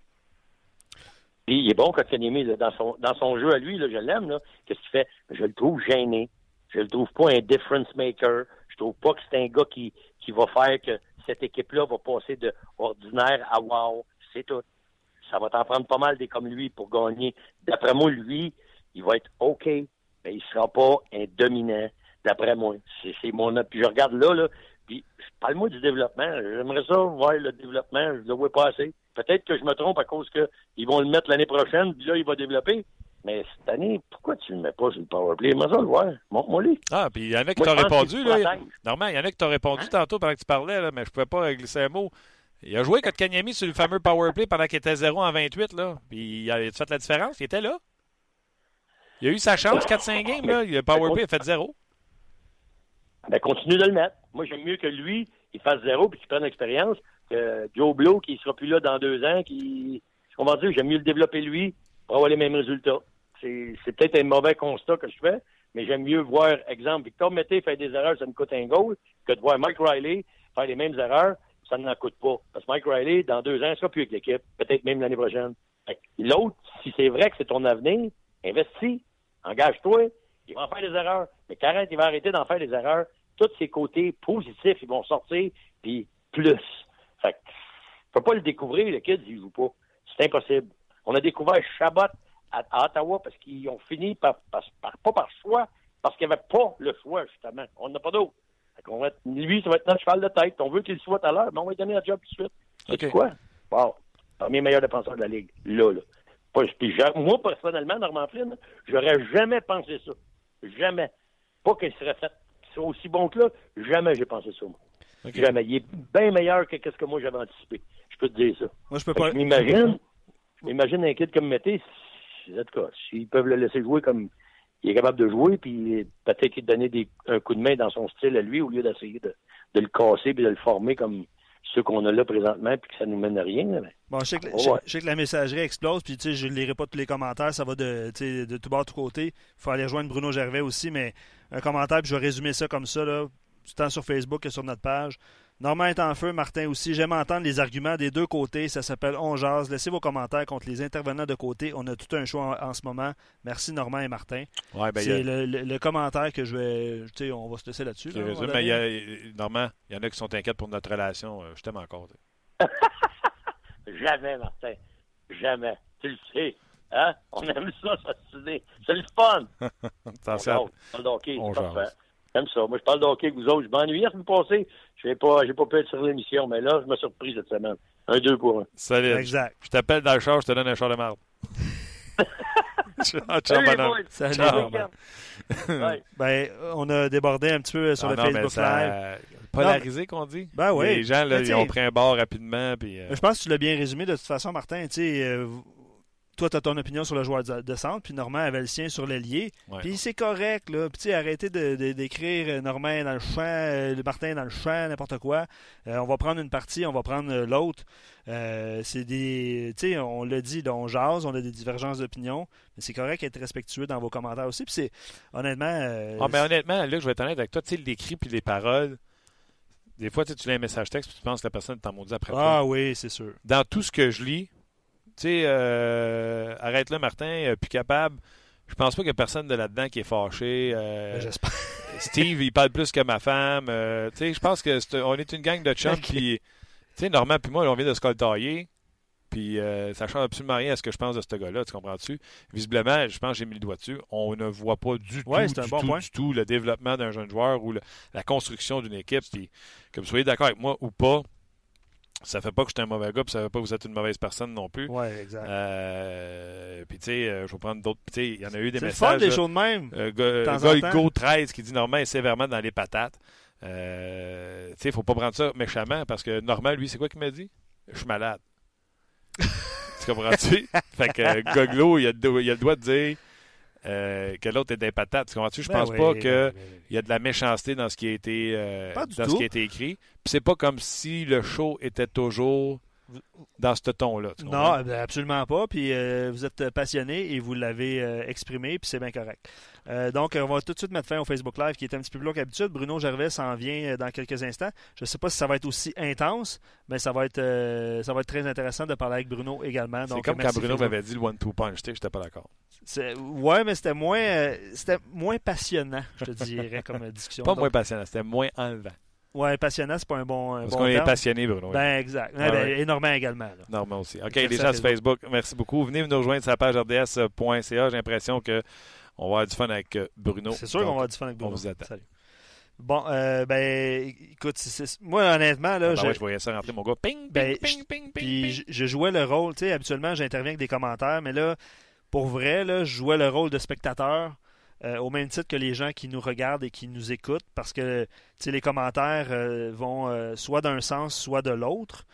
Puis il est bon Kotkaniemi, là, dans son dans son jeu à lui, là, je l'aime. Qu'est-ce qu'il fait? Je le trouve gêné. Je le trouve pas un difference maker. Je trouve pas que c'est un gars qui, qui va faire que cette équipe-là va passer de ordinaire à wow. C'est tout. Ça va t'en prendre pas mal des comme lui pour gagner. D'après moi, lui, il va être OK, mais il sera pas un dominant, d'après moi. C'est, mon Puis je regarde là, là, puis parle-moi du développement. J'aimerais ça voir le développement. Je le vois pas assez. Peut-être que je me trompe à cause que ils vont le mettre l'année prochaine, puis là, il va développer. Mais cette année, pourquoi tu le mets pas sur le powerplay? Moi, ça le voir. Montre-moi lui. Ah, puis il y en a qui t'ont répondu. Là. Normand, il y en a qui t'ont répondu Hein? tantôt pendant que tu parlais, là, mais je pouvais pas glisser un mot. Il a joué Kotkaniemi sur le fameux powerplay pendant qu'il était 0 en 28. Là. Puis il a fait la différence. Il était là. Il a eu sa chance, 4-5 games. Là. Le powerplay a fait 0. Ben, continue de le mettre. Moi, j'aime mieux que lui, il fasse zéro puis qu'il prenne l'expérience que Joe Blow, qui sera plus là dans deux ans, qui, va dire, j'aime mieux le développer lui pour avoir les mêmes résultats. C'est, c'est peut-être un mauvais constat que je fais, mais j'aime mieux voir, exemple, Victor Mété faire des erreurs, ça me coûte un goal, que de voir Mike Riley faire les mêmes erreurs, ça ne n'en coûte pas. Parce que Mike Riley, dans deux ans, il sera plus avec l'équipe, peut-être même l'année prochaine. L'autre, si c'est vrai que c'est ton avenir, investis, engage-toi, il va en faire des erreurs. Mais Carrette, il va arrêter d'en faire des erreurs. Tous ses côtés positifs, ils vont sortir, puis plus. Fait que, faut pas le découvrir, le kid, il joue pas. C'est impossible. On a découvert Chabot à, à Ottawa parce qu'ils ont fini par- pas par choix, parce qu'il n'y avait pas le choix, justement. On n'a pas d'autre. Qu'on va être- lui, ça va être notre cheval de tête. On veut qu'il soit tout à l'heure, mais on va lui donner la job tout de suite. C'est quoi? Wow. Parmi les meilleurs défenseurs de la Ligue. Là, là. Pas- puis j'a- moi, personnellement, Normand Flynn, j'aurais jamais pensé ça. Jamais. Pas qu'il serait fait soit aussi bon que là. Jamais j'ai pensé ça, moi. Jamais. Il est bien meilleur que ce que moi j'avais anticipé. Je peux te dire ça. moi, je peux pas. Je m'imagine, je m'imagine un kid comme Mété, si- en tout cas, s'ils peuvent le laisser jouer comme il est capable de jouer, puis peut-être qu'il donner des, un coup de main dans son style à lui, au lieu d'essayer de, de le casser puis de le former comme ceux qu'on a là présentement, puis que ça nous mène à rien. Bon, je sais, que, Ouais. je sais- je sais que la messagerie explose, puis je ne lirai pas tous les commentaires, ça va de, de tout bord, de tout côté. Il faut aller rejoindre Bruno Gervais aussi, mais un commentaire, puis je vais résumer ça comme ça, là, tant sur Facebook que sur notre page. Normand est en feu, Martin aussi. J'aime entendre les arguments des deux côtés. Ça s'appelle On jase. Laissez vos commentaires contre les intervenants de côté. On a tout un choix en, en ce moment. Merci Normand et Martin. Ouais, ben, a- C'est le, le- le commentaire que je vais. Tu sais, on va se laisser là-dessus. là, mais il y donné. a, Normand, il y en a qui sont inquiets pour notre relation. Euh, Je t'aime encore. Jamais, Martin. Jamais. Tu le sais. Hein? On aime ça, ça c'est c'est le fun. Attention. On hockey, On jase. J'aime ça. Moi, je parle de hockey avec vous autres. Je m'ennuie la semaine passée. Je n'ai pas, j'ai pas pu être sur l'émission, mais là, je me suis surpris cette semaine. Un, deux pour un. Salut. Exact. Je t'appelle dans le char, je te donne un char de marde. ciao, ciao. Salut, Ciao. Ouais. Ben, on a débordé un petit peu sur Ah le non, Facebook ça- Live. Polarisé, qu'on dit. Ben oui. Les gens, là, ils ont pris un bord rapidement. Puis, euh, Je pense que tu l'as bien résumé de toute façon, Martin. Tu sais, euh, toi, tu as ton opinion sur le joueur de centre, puis Normand avait le sien sur l'ailier. Puis c'est correct, là. Puis, arrêtez d'écrire de, Normand dans le champ, le Martin dans le champ, n'importe quoi. on va prendre une partie, on va prendre l'autre. c'est des. Tu sais, on l'a dit, on jase, on a des divergences d'opinion, mais c'est correct d'être respectueux dans vos commentaires aussi. Puis, c'est. Honnêtement. ah, mais honnêtement, là, je vais être honnête avec toi, tu sais, l'écrit puis les paroles. Des fois, tu as un message texte, puis tu penses que la personne t'en maudit après Ah oui, c'est sûr. Dans tout ce que je lis, tu sais, euh, arrête là, Martin, euh, plus capable. Je pense pas qu'il y a personne de là-dedans qui est fâché. Euh, ben, J'espère. Steve, il parle plus que ma femme. tu sais, je pense que est, on est une gang de chums, puis, tu sais, Normand puis moi, on vient de se coltailler. Puis ça change absolument rien à ce que je pense de ce gars-là, tu comprends-tu? Visiblement, je pense que j'ai mis le doigt dessus. On ne voit pas du tout, du, tout du tout le développement d'un jeune joueur ou la construction d'une équipe. Puis, que vous soyez d'accord avec moi ou pas, ça fait pas que je suis un mauvais gars, puis ça fait pas que vous êtes une mauvaise personne non plus. Oui, exact. Euh, puis tu sais, euh, je vais prendre d'autres. Tu sais, il y en a eu des messages. C'est des choses de même. Euh, Go 13 qui dit Normand est sévèrement dans les patates. Euh, tu sais, faut pas prendre ça méchamment parce que Normand, lui, c'est quoi qu'il m'a dit? Je suis malade. tu comprends-tu? Fait que Goglo, il a, il a le droit de dire. Euh, que l'autre est des patates. Tu comprends-tu? Je ben pense pas qu'il ben y a de la méchanceté dans ce qui a été, euh, dans ce qui a été écrit. Puis c'est pas comme si le show était toujours dans ce ton-là. Non, ben, absolument pas. Puis euh, vous êtes passionné et vous l'avez euh, exprimé, puis c'est bien correct. Euh, donc, on va tout de suite mettre fin au Facebook Live qui est un petit peu plus long qu'habitude. Bruno Gervais s'en vient dans quelques instants. Je ne sais pas si ça va être aussi intense, mais ça va être, ça va être très intéressant de parler avec Bruno également. C'est comme quand Bruno m'avait dit le one-two punch, je n'étais pas d'accord. Ouais, mais c'était moins, c'était moins passionnant, je te dirais, comme discussion. Pas moins passionnant, c'était moins enlevant. Ouais, passionnant, c'est pas un bon. Parce bon qu'on est passionné, Bruno. Ben, exact. Ah ben, Et Normand également. Là. Normand aussi. OK, les gens sur Facebook, merci beaucoup. Venez nous rejoindre sur la page rds.ca. J'ai l'impression qu'on va avoir du fun avec euh, Bruno. C'est sûr qu'on va avoir du fun avec Bruno. On vous attend. Salut. Bon, euh, ben, écoute, moi, honnêtement, là. Ah, ben je... Ouais, je voyais ça rentrer, mon gars. Ping, ping, ben, ping, ping, ping. Puis, je, jouais le rôle, tu sais, habituellement, j'interviens avec des commentaires, mais là, pour vrai, là, je jouais le rôle de spectateur. Euh, au même titre que les gens qui nous regardent et qui nous écoutent, parce que les commentaires euh, vont euh, soit d'un sens, soit de l'autre.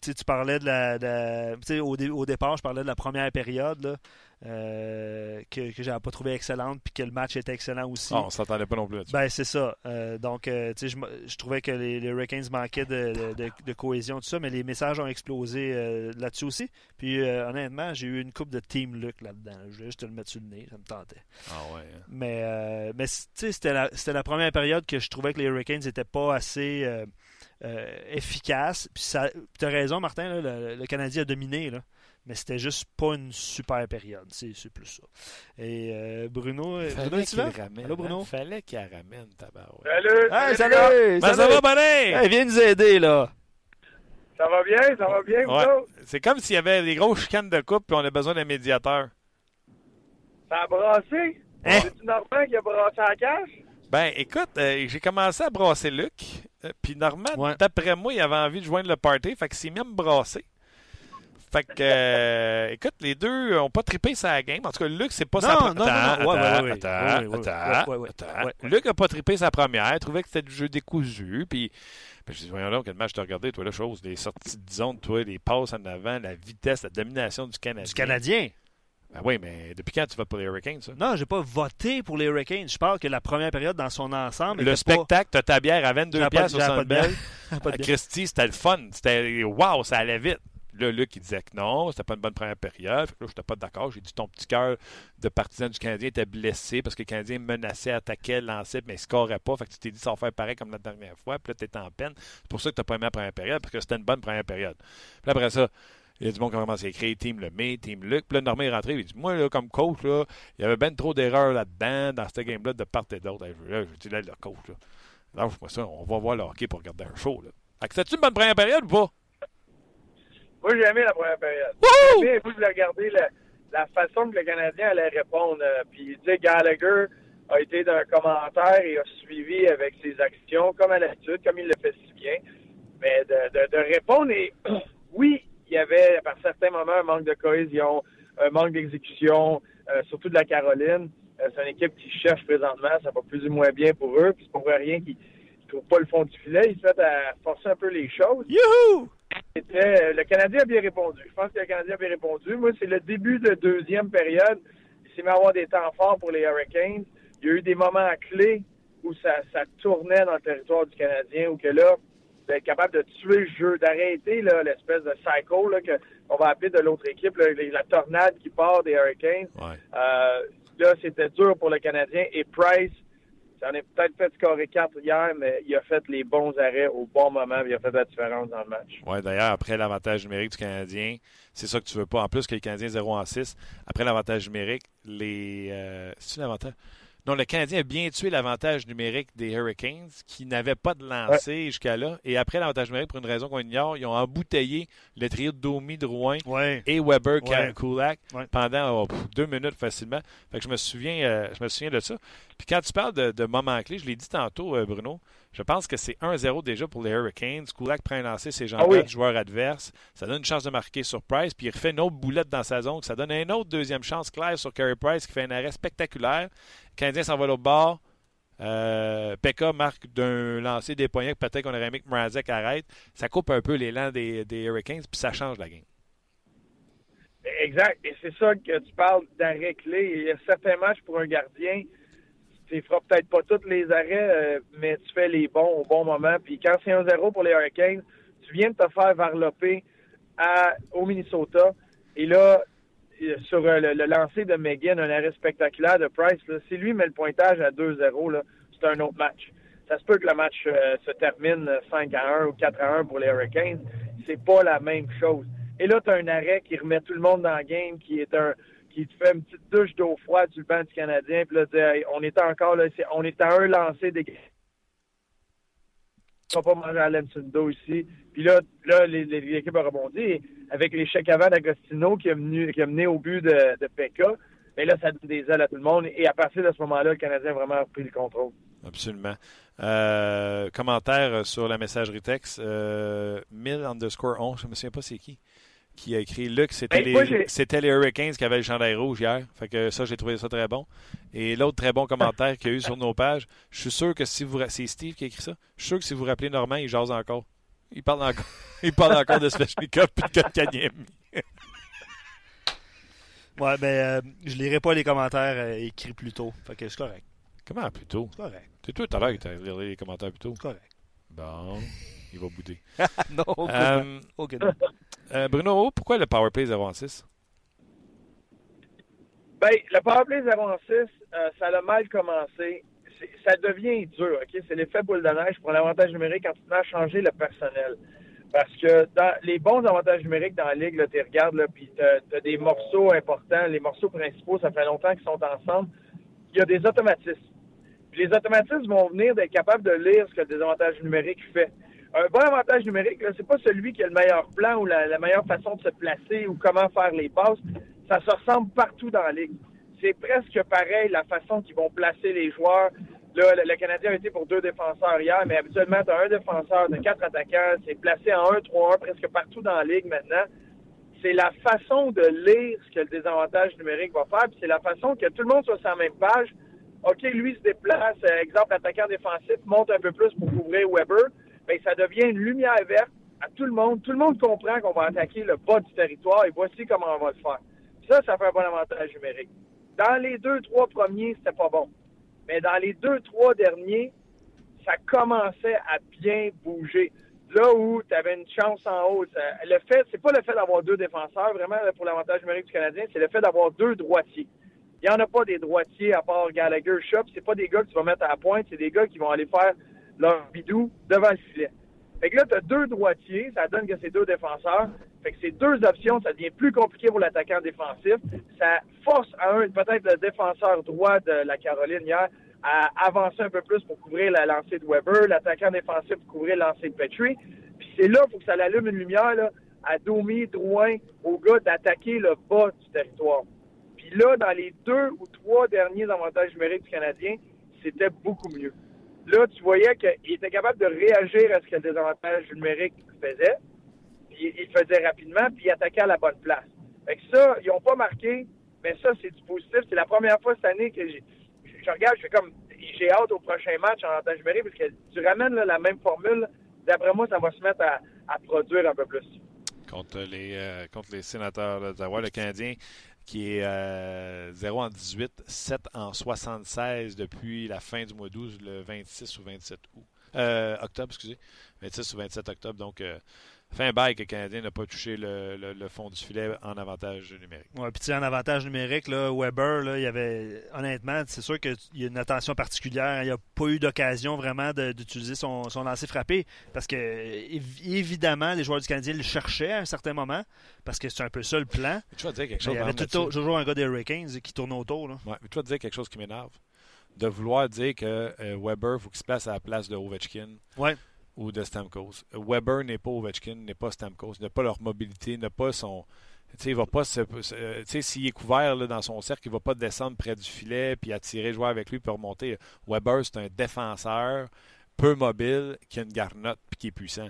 Tu parlais de la. au, au, départ, je parlais de la première période. Là. Euh, que, que j'avais pas trouvé excellente, puis que le match était excellent aussi. Ah, on s'attendait pas non plus Ben, c'est ça. Euh, donc, euh, tu sais, je, trouvais que les, les Hurricanes manquaient de, de, cohésion, tout ça, mais les messages ont explosé là-dessus aussi. Puis, honnêtement, j'ai eu une coupe de Team Luck là-dedans. Je voulais juste te le mettre sur le nez, ça me tentait. Ah ouais. Hein. Mais, mais tu sais, c'était la, la, première période que je trouvais que les Hurricanes n'étaient pas assez efficaces. Puis, tu as raison, Martin, le, le, Canadien a dominé, là mais c'était juste pas une super période. C'est, plus ça. Et euh, Bruno, euh, Bruno tu vas? Allô, Bruno? Fallait qu'il ramène, tabarouette. Salut! Hey, salut! Ben, ça va, Bonnet? Hey, viens nous aider, là. Ça va bien, ça va bien, ouais. C'est comme s'il y avait des grosses chicanes de coupe et on a besoin d'un médiateur. Ça a brassé? Hein? C'est-tu Normand qui a brassé la cache? Ben, écoute, euh, j'ai commencé à brasser Luc. Puis Normand, d'après moi, il avait envie de joindre le party. Fait qu'il s'est même brassé. Fait que, euh, écoute, les deux ont pas trippé sa game. En tout cas, Luc, c'est pas sa première. Attends, attends, attends. Luc a pas trippé sa première. Il trouvait que c'était du jeu décousu. Puis, ben, je dis, voyons donc, quel match t'as regardé, toi, la chose. Les sorties de zone, toi, les passes en avant, la vitesse, la domination du Canadien. Du Canadien? Ben oui, mais depuis quand tu votes pour les Hurricanes, ça? Non, j'ai pas voté pour les Hurricanes. Je parle que la première période dans son ensemble. Le spectacle, t'as ta bière à 22 pièces au Centre Bell. Christy, c'était le fun. C'était wow, ça allait vite. Là, Luc, il disait que non, c'était pas une bonne première période. Là, je n'étais pas d'accord. J'ai dit ton petit cœur de partisan du Canadien était blessé parce que le Canadien menaçait, attaquait, lançait, mais il ne scorait pas. Fait que tu t'es dit ça va faire pareil comme la dernière fois. Puis là, tu étais en peine. C'est pour ça que tu n'as pas aimé la première période parce que c'était une bonne première période. Puis après ça, il y a du monde qui a commencé à écrire Team Lemay, Team Luc. Puis là, Normand est rentré. Il dit Moi, là, comme coach, là, il y avait bien trop d'erreurs là-dedans, dans cette game-là, de part et d'autre. Là, je dis Là, le coach, là. Lâche-moi ça, on va voir le hockey pour regarder un show. Là. C'était une bonne première période ou pas? Moi, j'ai aimé la première période. J'ai aimé, vous, de regarder la, la, façon que le Canadien allait répondre. Euh, puis, tu sais, Gallagher a été d'un commentaire et a suivi avec ses actions, comme à l'habitude, comme il le fait si bien. Mais de, de, de répondre, et oui, il y avait, par certains moments, un manque de cohésion, un manque d'exécution, euh, surtout de la Caroline. Euh, c'est une équipe qui cherche présentement, ça va plus ou moins bien pour eux, puis c'est pour rien qu'ils ne trouvent pas le fond du filet. Ils se mettent à forcer un peu les choses. Youhou! c'était le Canadien a bien répondu. Je pense que le Canadien a bien répondu. Moi, c'est le début de deuxième période. Il s'est mis à avoir des temps forts pour les Hurricanes. Il y a eu des moments clés où ça, ça tournait dans le territoire du Canadien, où que là, d'être capable de tuer le jeu, d'arrêter l'espèce de cycle qu'on va appeler de l'autre équipe, la tornade qui part des Hurricanes. Euh, là, c'était dur pour le Canadien. Et Price, ça en est peut-être fait scorer 4 hier, mais il a fait les bons arrêts au bon moment, il a fait la différence dans le match. Oui, d'ailleurs, après l'avantage numérique du Canadien, c'est ça que tu veux pas. En plus que les Canadiens 0 en 6, après l'avantage numérique, les. Euh, c'est l'avantage? Non, le Canadien a bien tué l'avantage numérique des Hurricanes, qui n'avaient pas de lancer jusqu'à là. Et après l'avantage numérique, pour une raison qu'on ignore, ils ont embouteillé le trio de Domi, Drouin et Weber, ouais. Kulak pendant oh, deux minutes facilement. Fait que je me souviens, euh, je me souviens de ça. Puis quand tu parles de, de moments clés, je l'ai dit tantôt, euh, Bruno, je pense que c'est 1-0 déjà pour les Hurricanes. Kulak prend un lancer ses jambes ah du joueur adverse. Ça donne une chance de marquer sur Price. Puis il refait une autre boulette dans sa zone. Ça donne une autre deuxième chance claire sur Carey Price qui fait un arrêt spectaculaire. Le Canadien s'en va au bord. Euh, Pekka marque d'un lancer des poignets peut-être qu'on aurait aimé que Mrazek arrête. Ça coupe un peu l'élan des, des Hurricanes, puis ça change la game. Exact. Et c'est ça que tu parles d'arrêt clé. Il y a certains matchs pour un gardien tu feras peut-être pas tous les arrêts, euh, mais tu fais les bons au bon moment. Puis quand c'est 1-0 pour les Hurricanes, tu viens de te faire varloper à, au Minnesota. Et là, euh, sur euh, le, lancer de McGinn, un arrêt spectaculaire de Price, si lui met le pointage à 2-0, c'est un autre match. Ça se peut que le match se termine 5 1 ou 4 1 pour les Hurricanes. C'est pas la même chose. Et là, tu as un arrêt qui remet tout le monde dans le game, qui est un, qui te fait une petite douche d'eau froide sur le banc du Canadien. Puis là, on était encore là, on est à un lancé des. On va pas manger à l'Emsundo ici. Puis là, là l'équipe a rebondi avec l'échec avant d'Agostino qui, a qui a mené au but de, de Pekka. Mais là, ça donne des ailes à tout le monde. Et à partir de ce moment-là, le Canadien a vraiment repris le contrôle. Absolument. Euh, commentaire sur la messagerie texte. Euh, 1000 underscore 11, je ne me souviens pas c'est qui qui a écrit Luc, c'était ben, les, les, Hurricanes qui avaient le chandail rouge hier. Fait que ça, j'ai trouvé ça très bon. Et l'autre très bon commentaire qu'il y a eu sur nos pages, je suis sûr que si vous c'est Steve qui a écrit ça. Je suis sûr que si vous vous rappelez Normand, il jase encore. Il parle encore, il parle encore de Svechnikov et de Kotkaniemi. ouais, ben, euh, je lirai pas les commentaires euh, écrits plus tôt. Fait que c'est correct. Comment plus tôt? C'est correct. C'est toi tout à l'heure qui as lire les commentaires plus tôt. C'est correct. Bon, il va bouder. non, ok. Euh, euh, Bruno, pourquoi le powerplay 0 en 6? Ben, le powerplay 0 en 6, euh, ça a mal commencé. Ça devient dur, OK? C'est l'effet boule de neige pour l'avantage numérique quand tu vas changer le personnel. Parce que dans les bons avantages numériques dans la ligue, tu regardes, puis tu as, des morceaux importants, les morceaux principaux, ça fait longtemps qu'ils sont ensemble. Il y a des automatismes. Puis les automatismes vont venir d'être capables de lire ce que le désavantage numérique fait un bon avantage numérique, c'est pas celui qui a le meilleur plan ou la, meilleure façon de se placer ou comment faire les passes. Ça se ressemble partout dans la ligue. C'est presque pareil la façon qu'ils vont placer les joueurs. Là, le, Canadien a été pour deux défenseurs hier, mais habituellement, tu as un défenseur de quatre attaquants. C'est placé en 1-3-1 presque partout dans la ligue maintenant. C'est la façon de lire ce que le désavantage numérique va faire, puis c'est la façon que tout le monde soit sur la même page. OK, lui se déplace, euh, exemple, attaquant défensif, monte un peu plus pour couvrir Weber ben, ça devient une lumière verte à tout le monde. Tout le monde comprend qu'on va attaquer le bas du territoire et voici comment on va le faire. Ça, ça fait un bon avantage numérique. Dans les deux, trois premiers, c'était pas bon. Mais dans les deux, trois derniers, ça commençait à bien bouger. Là où tu avais une chance en haut, le fait, c'est pas le fait d'avoir deux défenseurs, vraiment, pour l'avantage numérique du Canadien, c'est le fait d'avoir deux droitiers. Il n'y en a pas des droitiers à part Gallagher, Shop. C'est pas des gars que tu vas mettre à la pointe, c'est des gars qui vont aller faire leur bidou devant le filet. Fait que là, tu as deux droitiers, ça donne que c'est deux défenseurs. Fait que ces deux options, ça devient plus compliqué pour l'attaquant défensif. Ça force à un, peut-être le défenseur droit de la Caroline hier, à avancer un peu plus pour couvrir la lancée de Weber, l'attaquant défensif pour couvrir la lancée de Petrie. Puis c'est là, faut que ça allume une lumière là, à Domi, Drouin, au gars d'attaquer le bas du territoire. Puis là, dans les deux ou trois derniers avantages numériques du Canadien, c'était beaucoup mieux. Là, tu voyais qu'il était capable de réagir à ce que le désavantage numérique faisait. Puis il faisait rapidement, puis il attaquait à la bonne place. Fait que ça, ils n'ont pas marqué, mais ça, c'est du positif. C'est la première fois cette année que je regarde, je fais comme j'ai hâte au prochain match en avantage numérique parce que tu ramènes la même formule d'après moi, ça va se mettre à, à produire un peu plus. Contre les, euh, contre les sénateurs d'Ottawa, le Canadien qui est euh, 0 en 18, 7 en 76 depuis la fin du mois 12, le 26 ou 27 août. Euh, octobre, excusez. 26 ou 27 octobre. Donc, euh, fait un bail que le Canadien n'a pas touché le, le, le, fond du filet en avantage numérique. Oui, puis en avantage numérique, là, Weber, là, il y avait honnêtement, c'est sûr qu'il y a une attention particulière. Il n'y a pas eu d'occasion vraiment d'utiliser son, son lancer frappé parce que évidemment, les joueurs du Canadien le cherchaient à un certain moment parce que c'est un peu ça le plan. tu vas dire quelque chose. Il y avait tout, toujours un gars des Hurricanes qui tourne autour. Là. Ouais, mais tu vas dire quelque chose qui m'énerve. De vouloir dire que euh, Weber, il faut qu'il se place à la place de Ovechkin. Ouais ou de Stamkos. Weber n'est pas Ovechkin, n'est pas Stamkos, n'a pas leur mobilité, n'a pas son. Tu sais, il va pas se. Tu sais, s'il est couvert là, dans son cercle, il va pas descendre près du filet puis attirer, jouer avec lui puis remonter. Weber, c'est un défenseur peu mobile qui a une garnotte puis qui est puissant.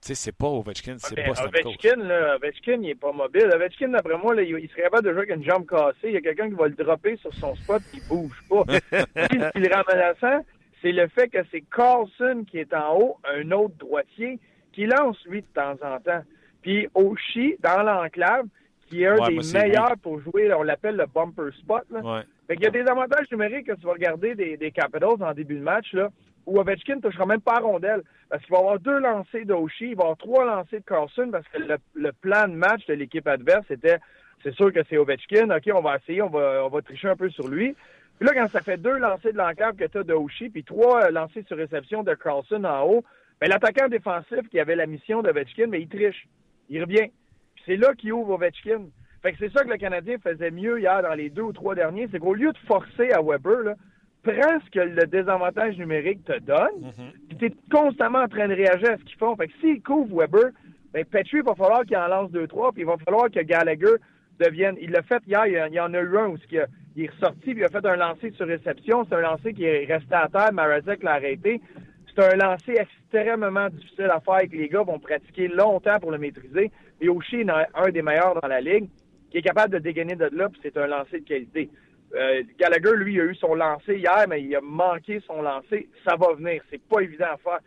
Tu sais, c'est pas Ovechkin, c'est okay, pas Stamkos. Ovechkin, là, Ovechkin, il est pas mobile. Ovechkin, d'après moi, là, il, serait capable de jouer avec une jambe cassée. Il y a quelqu'un qui va le dropper sur son spot et il bouge pas. S'il est ramassant, c'est le fait que c'est Carlson qui est en haut, un autre droitier, qui lance lui de temps en temps. Puis Oshie, dans l'enclave, qui est un ouais, des meilleurs pour jouer, on l'appelle le bumper spot. Là. Ouais. Fait qu'il y a des avantages numériques que tu vas regarder des, des Capitals en début de match, là, où Ovechkin ne touchera même pas à rondelle. Parce qu'il va avoir deux lancers d'Oshie, il va avoir trois lancers de Carlson, parce que le, le plan de match de l'équipe adverse était c'est sûr que c'est Ovechkin, OK, on va essayer, on va, on va tricher un peu sur lui. Puis là, quand ça fait deux lancers de l'enclave que tu as de Oshie, puis trois euh, lancers sur réception de Carlson en haut, ben, l'attaquant défensif qui avait la mission d'Ovechkin, mais il triche. Il revient. Puis c'est là qu'il ouvre Ovechkin. Fait que c'est ça que le Canadien faisait mieux hier dans les deux ou trois derniers, c'est qu'au lieu de forcer à Weber, là, prends ce que le désavantage numérique te donne, Mm -hmm. puis tu es constamment en train de réagir à ce qu'ils font. Fait que s'il couvre Weber, ben Petrie, il va falloir qu'il en lance deux, trois, puis il va falloir que Gallagher Il l'a fait hier, il y en a eu un où il, est ressorti, puis il a fait un lancer sur réception. C'est un lancer qui est resté à terre, Marazek l'a arrêté. C'est un lancer extrêmement difficile à faire que les gars vont pratiquer longtemps pour le maîtriser. Et Oshie est un des meilleurs dans la ligue, qui est capable de dégainer de là, puis c'est un lancer de qualité. Euh, Gallagher, lui, a eu son lancer hier, mais il a manqué son lancer. Ça va venir. C'est pas évident à faire.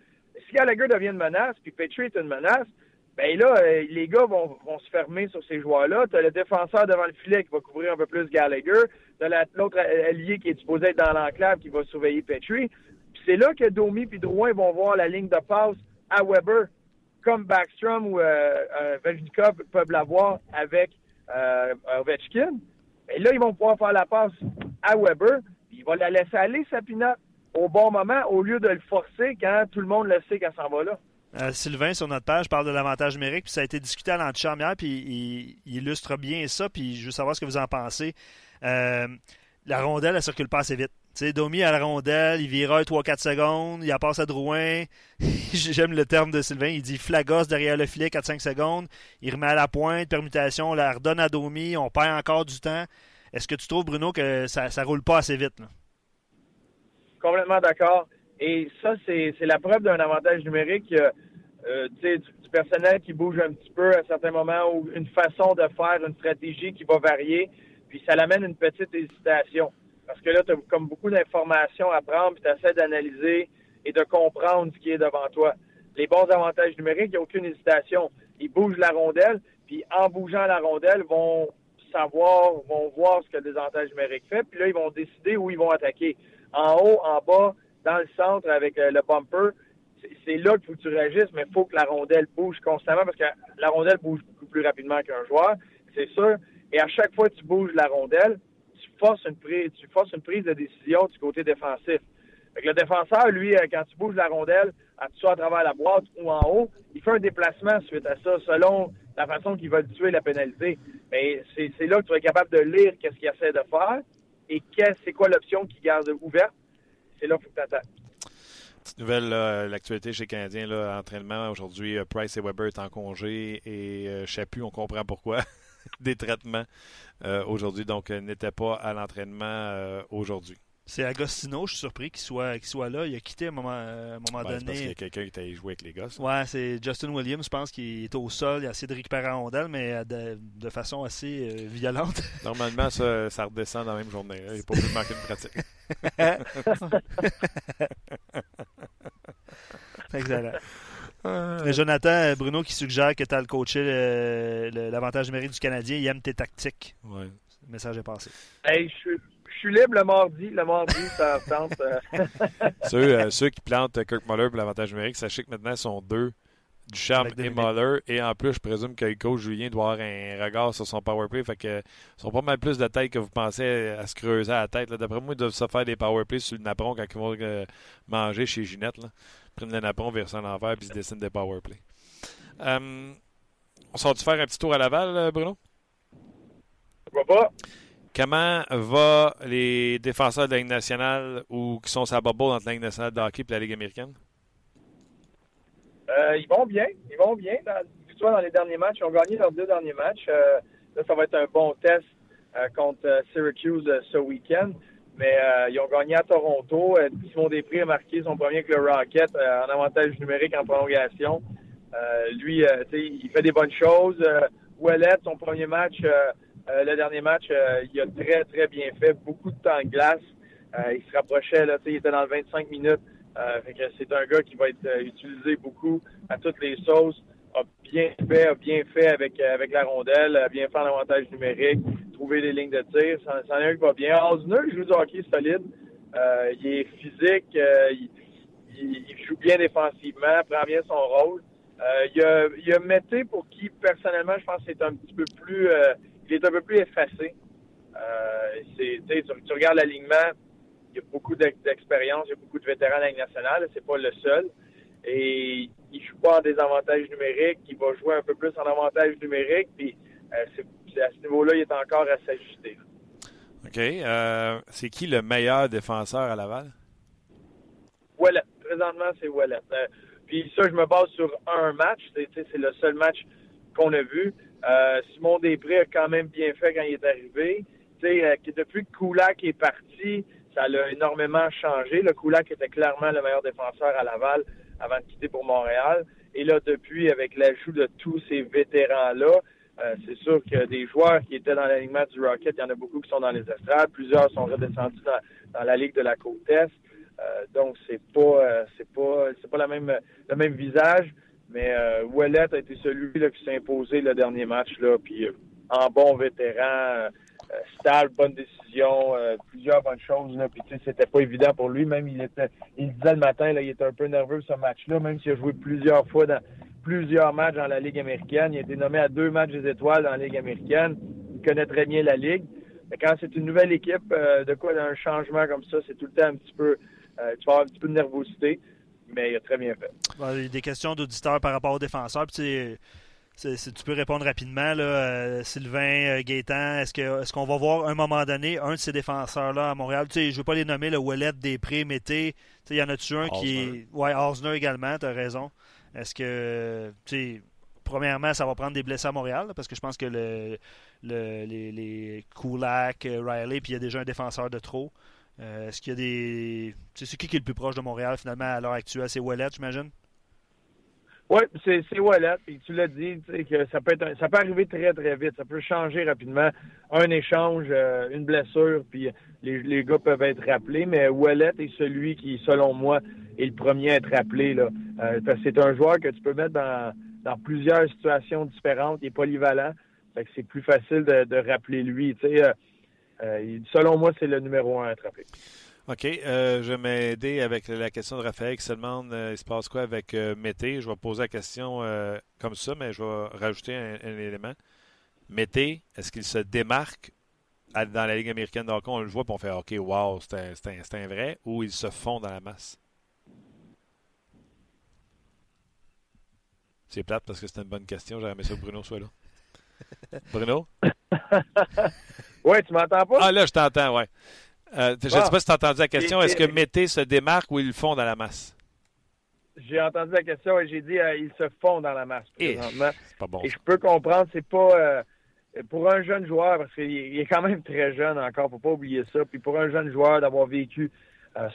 Si Gallagher devient une menace, puis Petrie est une menace, ben là, euh, les gars vont, se fermer sur ces joueurs-là. Tu as le défenseur devant le filet qui va couvrir un peu plus Gallagher. Tu as l'autre allié qui est supposé être dans l'enclave qui va surveiller Petrie. Puis c'est là que Domi et Drouin vont voir la ligne de passe à Weber, comme Backstrom ou euh, euh, Velnikov peuvent l'avoir avec euh, Ovechkin. Et là, ils vont pouvoir faire la passe à Weber, puis il va la laisser aller, sa pinotte, au bon moment, au lieu de le forcer quand tout le monde le sait qu'elle s'en va là. Euh, Sylvain, sur notre page, parle de l'avantage numérique, puis ça a été discuté à l'antichambre hier, puis il, il, illustre bien ça, puis je veux savoir ce que vous en pensez. Euh, la rondelle, elle circule pas assez vite. Tu Domi à la rondelle, il vire 3-4 secondes, il en passe à Drouin. J'aime le terme de Sylvain, il dit flagos derrière le filet 4-5 secondes, il remet à la pointe, permutation, on la redonne à Domi, on perd encore du temps. Est-ce que tu trouves, Bruno, que ça, roule pas assez vite? Complètement d'accord. Et ça, c'est la preuve d'un avantage numérique. Euh, du, du, personnel qui bouge un petit peu à certains moments ou une façon de faire une stratégie qui va varier, puis ça l'amène une petite hésitation. Parce que là, tu as comme beaucoup d'informations à prendre, puis tu essaies d'analyser et de comprendre ce qui est devant toi. Les bons avantages numériques, il n'y a aucune hésitation. Ils bougent la rondelle, puis en bougeant la rondelle, vont savoir, vont voir ce que le désavantage numérique fait, puis là, ils vont décider où ils vont attaquer. En haut, en bas, dans le centre avec le bumper, c'est là qu'il faut que tu réagisses, mais il faut que la rondelle bouge constamment parce que la rondelle bouge beaucoup plus rapidement qu'un joueur, c'est sûr. Et à chaque fois que tu bouges la rondelle, tu forces une prise, tu forces prise de décision du côté défensif. Fait le défenseur, lui, quand tu bouges la rondelle, soit à travers la boîte ou en haut, il fait un déplacement suite à ça, selon la façon qu'il va tuer la pénalité. Mais c'est là que tu être capable de lire qu'est-ce qu'il essaie de faire et c'est quoi l'option qu'il garde ouverte. C'est là qu'il faut que tu. Petite nouvelle, euh, l'actualité chez les Canadiens, là, entraînement aujourd'hui, euh, Price et Weber est en congé et euh, Chaput, on comprend pourquoi, des traitements aujourd'hui, donc n'était pas à l'entraînement aujourd'hui. C'est Agostino, je suis surpris qu'il soit, qu soit là. Il a quitté à un moment, à un moment ben, donné. Parce qu'il y a quelqu'un qui allé jouer avec les gosses. Ouais, c'est Justin Williams, je pense, qui est au sol. Il a essayé de récupérer la rondelle, mais de, de façon assez euh, violente. Normalement, ça, ça, redescend dans la même journée. Il n'est pas plus manquer de pratique. Excellent. Euh, Jonathan, Bruno qui suggère que tu as le coaché l'avantage numérique du Canadien, il aime tes tactiques. Ouais. Le message est passé. Hey, je, suis libre le mardi. Le mardi, ça tente. ceux, ceux, qui plantent Kirk Muller pour l'avantage numérique, sachez que maintenant, ils sont deux Ducharme et Muller. Et en plus, je présume que le coach Julien doit avoir un regard sur son powerplay. Fait que sont pas mal plus de tête que vous pensez à se creuser à la tête. D'après moi, ils doivent se faire des powerplays sur le napperon quand ils vont euh, manger chez Ginette. Là. Prennent le napperon, vers à l'envers puis ils se dessinent des powerplays. Euh, on sort-tu faire un petit tour à Laval, euh, Bruno? Pourquoi pas? Comment va les défenseurs de la Ligue nationale ou qui sont sa bubble entre la Ligue nationale de hockey et la Ligue américaine? Euh, ils vont bien. Ils vont bien. Dans, dans les derniers matchs, ils ont gagné leurs deux derniers matchs. Euh, là, ça va être un bon test euh, contre Syracuse ce week-end. Mais ils ont gagné à Toronto. Simon Després a marqué son premier avec le Rocket en avantage numérique en prolongation. lui, il fait des bonnes choses. Ouellet, son premier match, le dernier match, il a très, très bien fait. Beaucoup de temps de glace. il se rapprochait, là, il était dans le 25 minutes. Euh, c'est un gars qui va être euh, utilisé beaucoup à toutes les sauces. A bien fait, a bien fait avec, euh, avec la rondelle, a bien fait en avantage numérique, trouver les lignes de tir. C'en est un qui va bien. Osner, joue du hockey solide. il est physique, il, il, joue bien défensivement, prend bien son rôle. il, y a, il y a Mété pour qui, personnellement, je pense que c'est un petit peu plus. il est un peu plus effacé. tu, regardes l'alignement, il y a beaucoup d'expérience, il y a beaucoup de vétérans de la nationale, c'est pas le seul. Et il joue pas en désavantage numérique, il va jouer un peu plus en avantage numérique, puis euh, à ce niveau-là, il est encore à s'ajuster. OK. Euh, c'est qui le meilleur défenseur à Laval? Wallet. Présentement, c'est Wallet. Euh, puis ça, je me base sur un match. C'est le seul match qu'on a vu. Simon Després a quand même bien fait quand il est arrivé. depuis que Koulak est parti, ça l'a énormément changé. Le Koulak était clairement le meilleur défenseur à Laval avant de quitter pour Montréal. Et là, depuis, avec l'ajout de tous ces vétérans-là, euh, c'est sûr que des joueurs qui étaient dans l'alignement du Rocket, il y en a beaucoup qui sont dans les estrades. Plusieurs sont redescendus dans, la Ligue de la côte Est. Euh, donc, c'est pas, euh, c'est pas, c'est pas la même, le même visage. Mais euh, a été celui là, qui s'est imposé le dernier match. Là, puis, en bon vétéran, stable, bonne décision, plusieurs bonnes choses. Là. Puis c'était pas évident pour lui. Même il était, il disait le matin, là, il était un peu nerveux ce match-là, même s'il a joué plusieurs fois dans plusieurs matchs dans la Ligue américaine. Il a été nommé à deux matchs des étoiles dans la Ligue américaine. Il connaît très bien la Ligue. Mais quand c'est une nouvelle équipe, euh, de quoi d'un changement comme ça, c'est tout le temps un petit peu, tu vas avoir un petit peu de nervosité. Mais il a très bien fait. il y a des questions d'auditeurs par rapport aux défenseurs. Puis, tu peux répondre rapidement, là, euh, Sylvain, euh, Gaétan, est-ce qu'on est qu'on va voir à un moment donné un de ces défenseurs-là à Montréal? Tu sais, je ne veux pas les nommer, le Wallet, Després, Mété. Il y en a-tu un qui est. Ouais, Osner également, tu as raison. Est-ce que. Tu sais, premièrement, ça va prendre des blessés à Montréal, parce que je pense que le, les, les Kulak, euh, Riley, puis il y a déjà un défenseur de trop. est-ce qu'il y a des. C'est qui qui est le plus proche de Montréal finalement à l'heure actuelle? C'est Wallet, j'imagine? Oui, c'est Wallet. Et tu l'as dit, que ça peut être ça peut arriver très, très vite. Ça peut changer rapidement. Un échange, euh, une blessure, puis les, gars peuvent être rappelés. Mais Wallet est celui qui, selon moi, est le premier à être rappelé. Euh, c'est un joueur que tu peux mettre dans, plusieurs situations différentes. Il est polyvalent. C'est plus facile de, rappeler lui. Euh, euh, selon moi, c'est le numéro un à rappelé. OK. Je vais m'aider avec la question de Raphaël qui se demande il se passe quoi avec Mété? Je vais poser la question comme ça, mais je vais rajouter un, élément. Mété, est-ce qu'il se démarque dans la Ligue américaine de On le voit et on fait OK, wow, c'est un, vrai, ou il se fond dans la masse? C'est plate parce que c'est une bonne question. J'aurais aimé ça que Bruno soit là. Bruno? oui, tu m'entends pas? Ah là, je t'entends, ouais. Euh, je ne sais pas si tu as entendu la question. Est-ce que Mété se démarque ou ils le font dans la masse? J'ai entendu la question et j'ai dit euh, ils se font dans la masse eh, présentement. pas bon, et je peux comprendre, c'est pas euh, pour un jeune joueur, parce qu'il est quand même très jeune encore, faut pas oublier ça. Puis pour un jeune joueur d'avoir vécu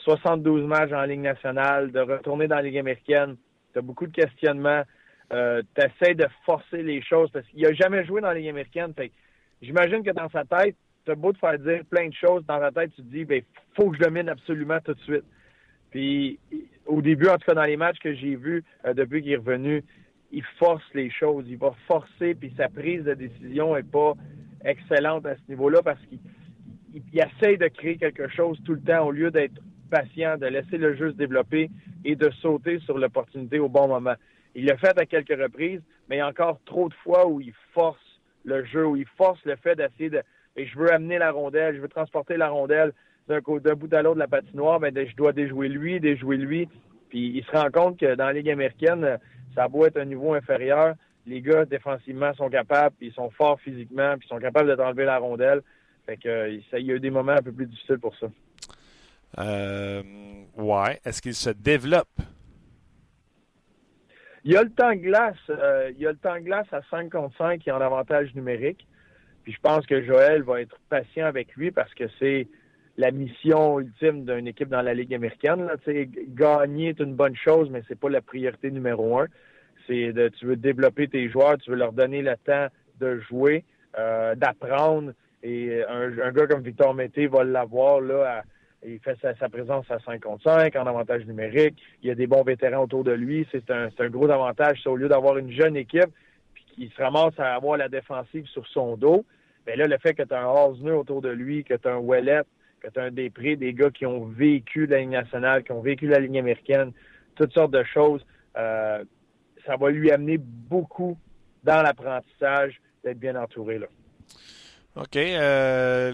72 matchs en Ligue nationale, de retourner dans la Ligue américaine, tu as beaucoup de questionnements. tu essaies de forcer les choses parce qu'il n'a jamais joué dans la Ligue américaine. J'imagine que dans sa tête, beau de faire dire plein de choses dans ta tête, tu te dis, ben, faut que je domine absolument tout de suite. Puis au début, en tout cas dans les matchs que j'ai vus euh, depuis qu'il est revenu, il force les choses. Il va forcer, puis sa prise de décision est pas excellente à ce niveau-là parce qu'il il, il essaye de créer quelque chose tout le temps au lieu d'être patient, de laisser le jeu se développer et de sauter sur l'opportunité au bon moment. Il l'a fait à quelques reprises, mais il y a encore trop de fois où il force le jeu, où il force le fait d'essayer de et je veux amener la rondelle, je veux transporter la rondelle d'un bout à l'autre de la patinoire, ben, je dois déjouer lui, déjouer lui. Puis il se rend compte que dans la Ligue américaine, ça a beau être un niveau inférieur, les gars défensivement sont capables, puis ils sont forts physiquement, puis ils sont capables de t'enlever la rondelle. Fait que ça, il y a eu des moments un peu plus difficiles pour ça. Euh, ouais. Est-ce qu'il se développe? Il y a le temps de glace. Euh, il y a le temps de glace à 5 contre 5 qui a un avantage numérique. Puis je pense que Joël va être patient avec lui parce que c'est la mission ultime d'une équipe dans la Ligue américaine. Là. Gagner est une bonne chose, mais c'est pas la priorité numéro un. C'est de tu veux développer tes joueurs, tu veux leur donner le temps de jouer, euh, d'apprendre. Et un, un, gars comme Victor Mété va l'avoir là il fait sa, présence à 5 contre 5 en avantage numérique. Il y a des bons vétérans autour de lui. C'est un, un, gros avantage. Au lieu d'avoir une jeune équipe puis qui se ramasse à avoir la défensive sur son dos, bien là, le fait que tu as un Osner autour de lui, que tu as un Ouellet, que tu as un Després, des gars qui ont vécu la Ligue nationale, qui ont vécu la Ligue américaine, toutes sortes de choses, euh, ça va lui amener beaucoup dans l'apprentissage d'être bien entouré. Là. OK. Euh,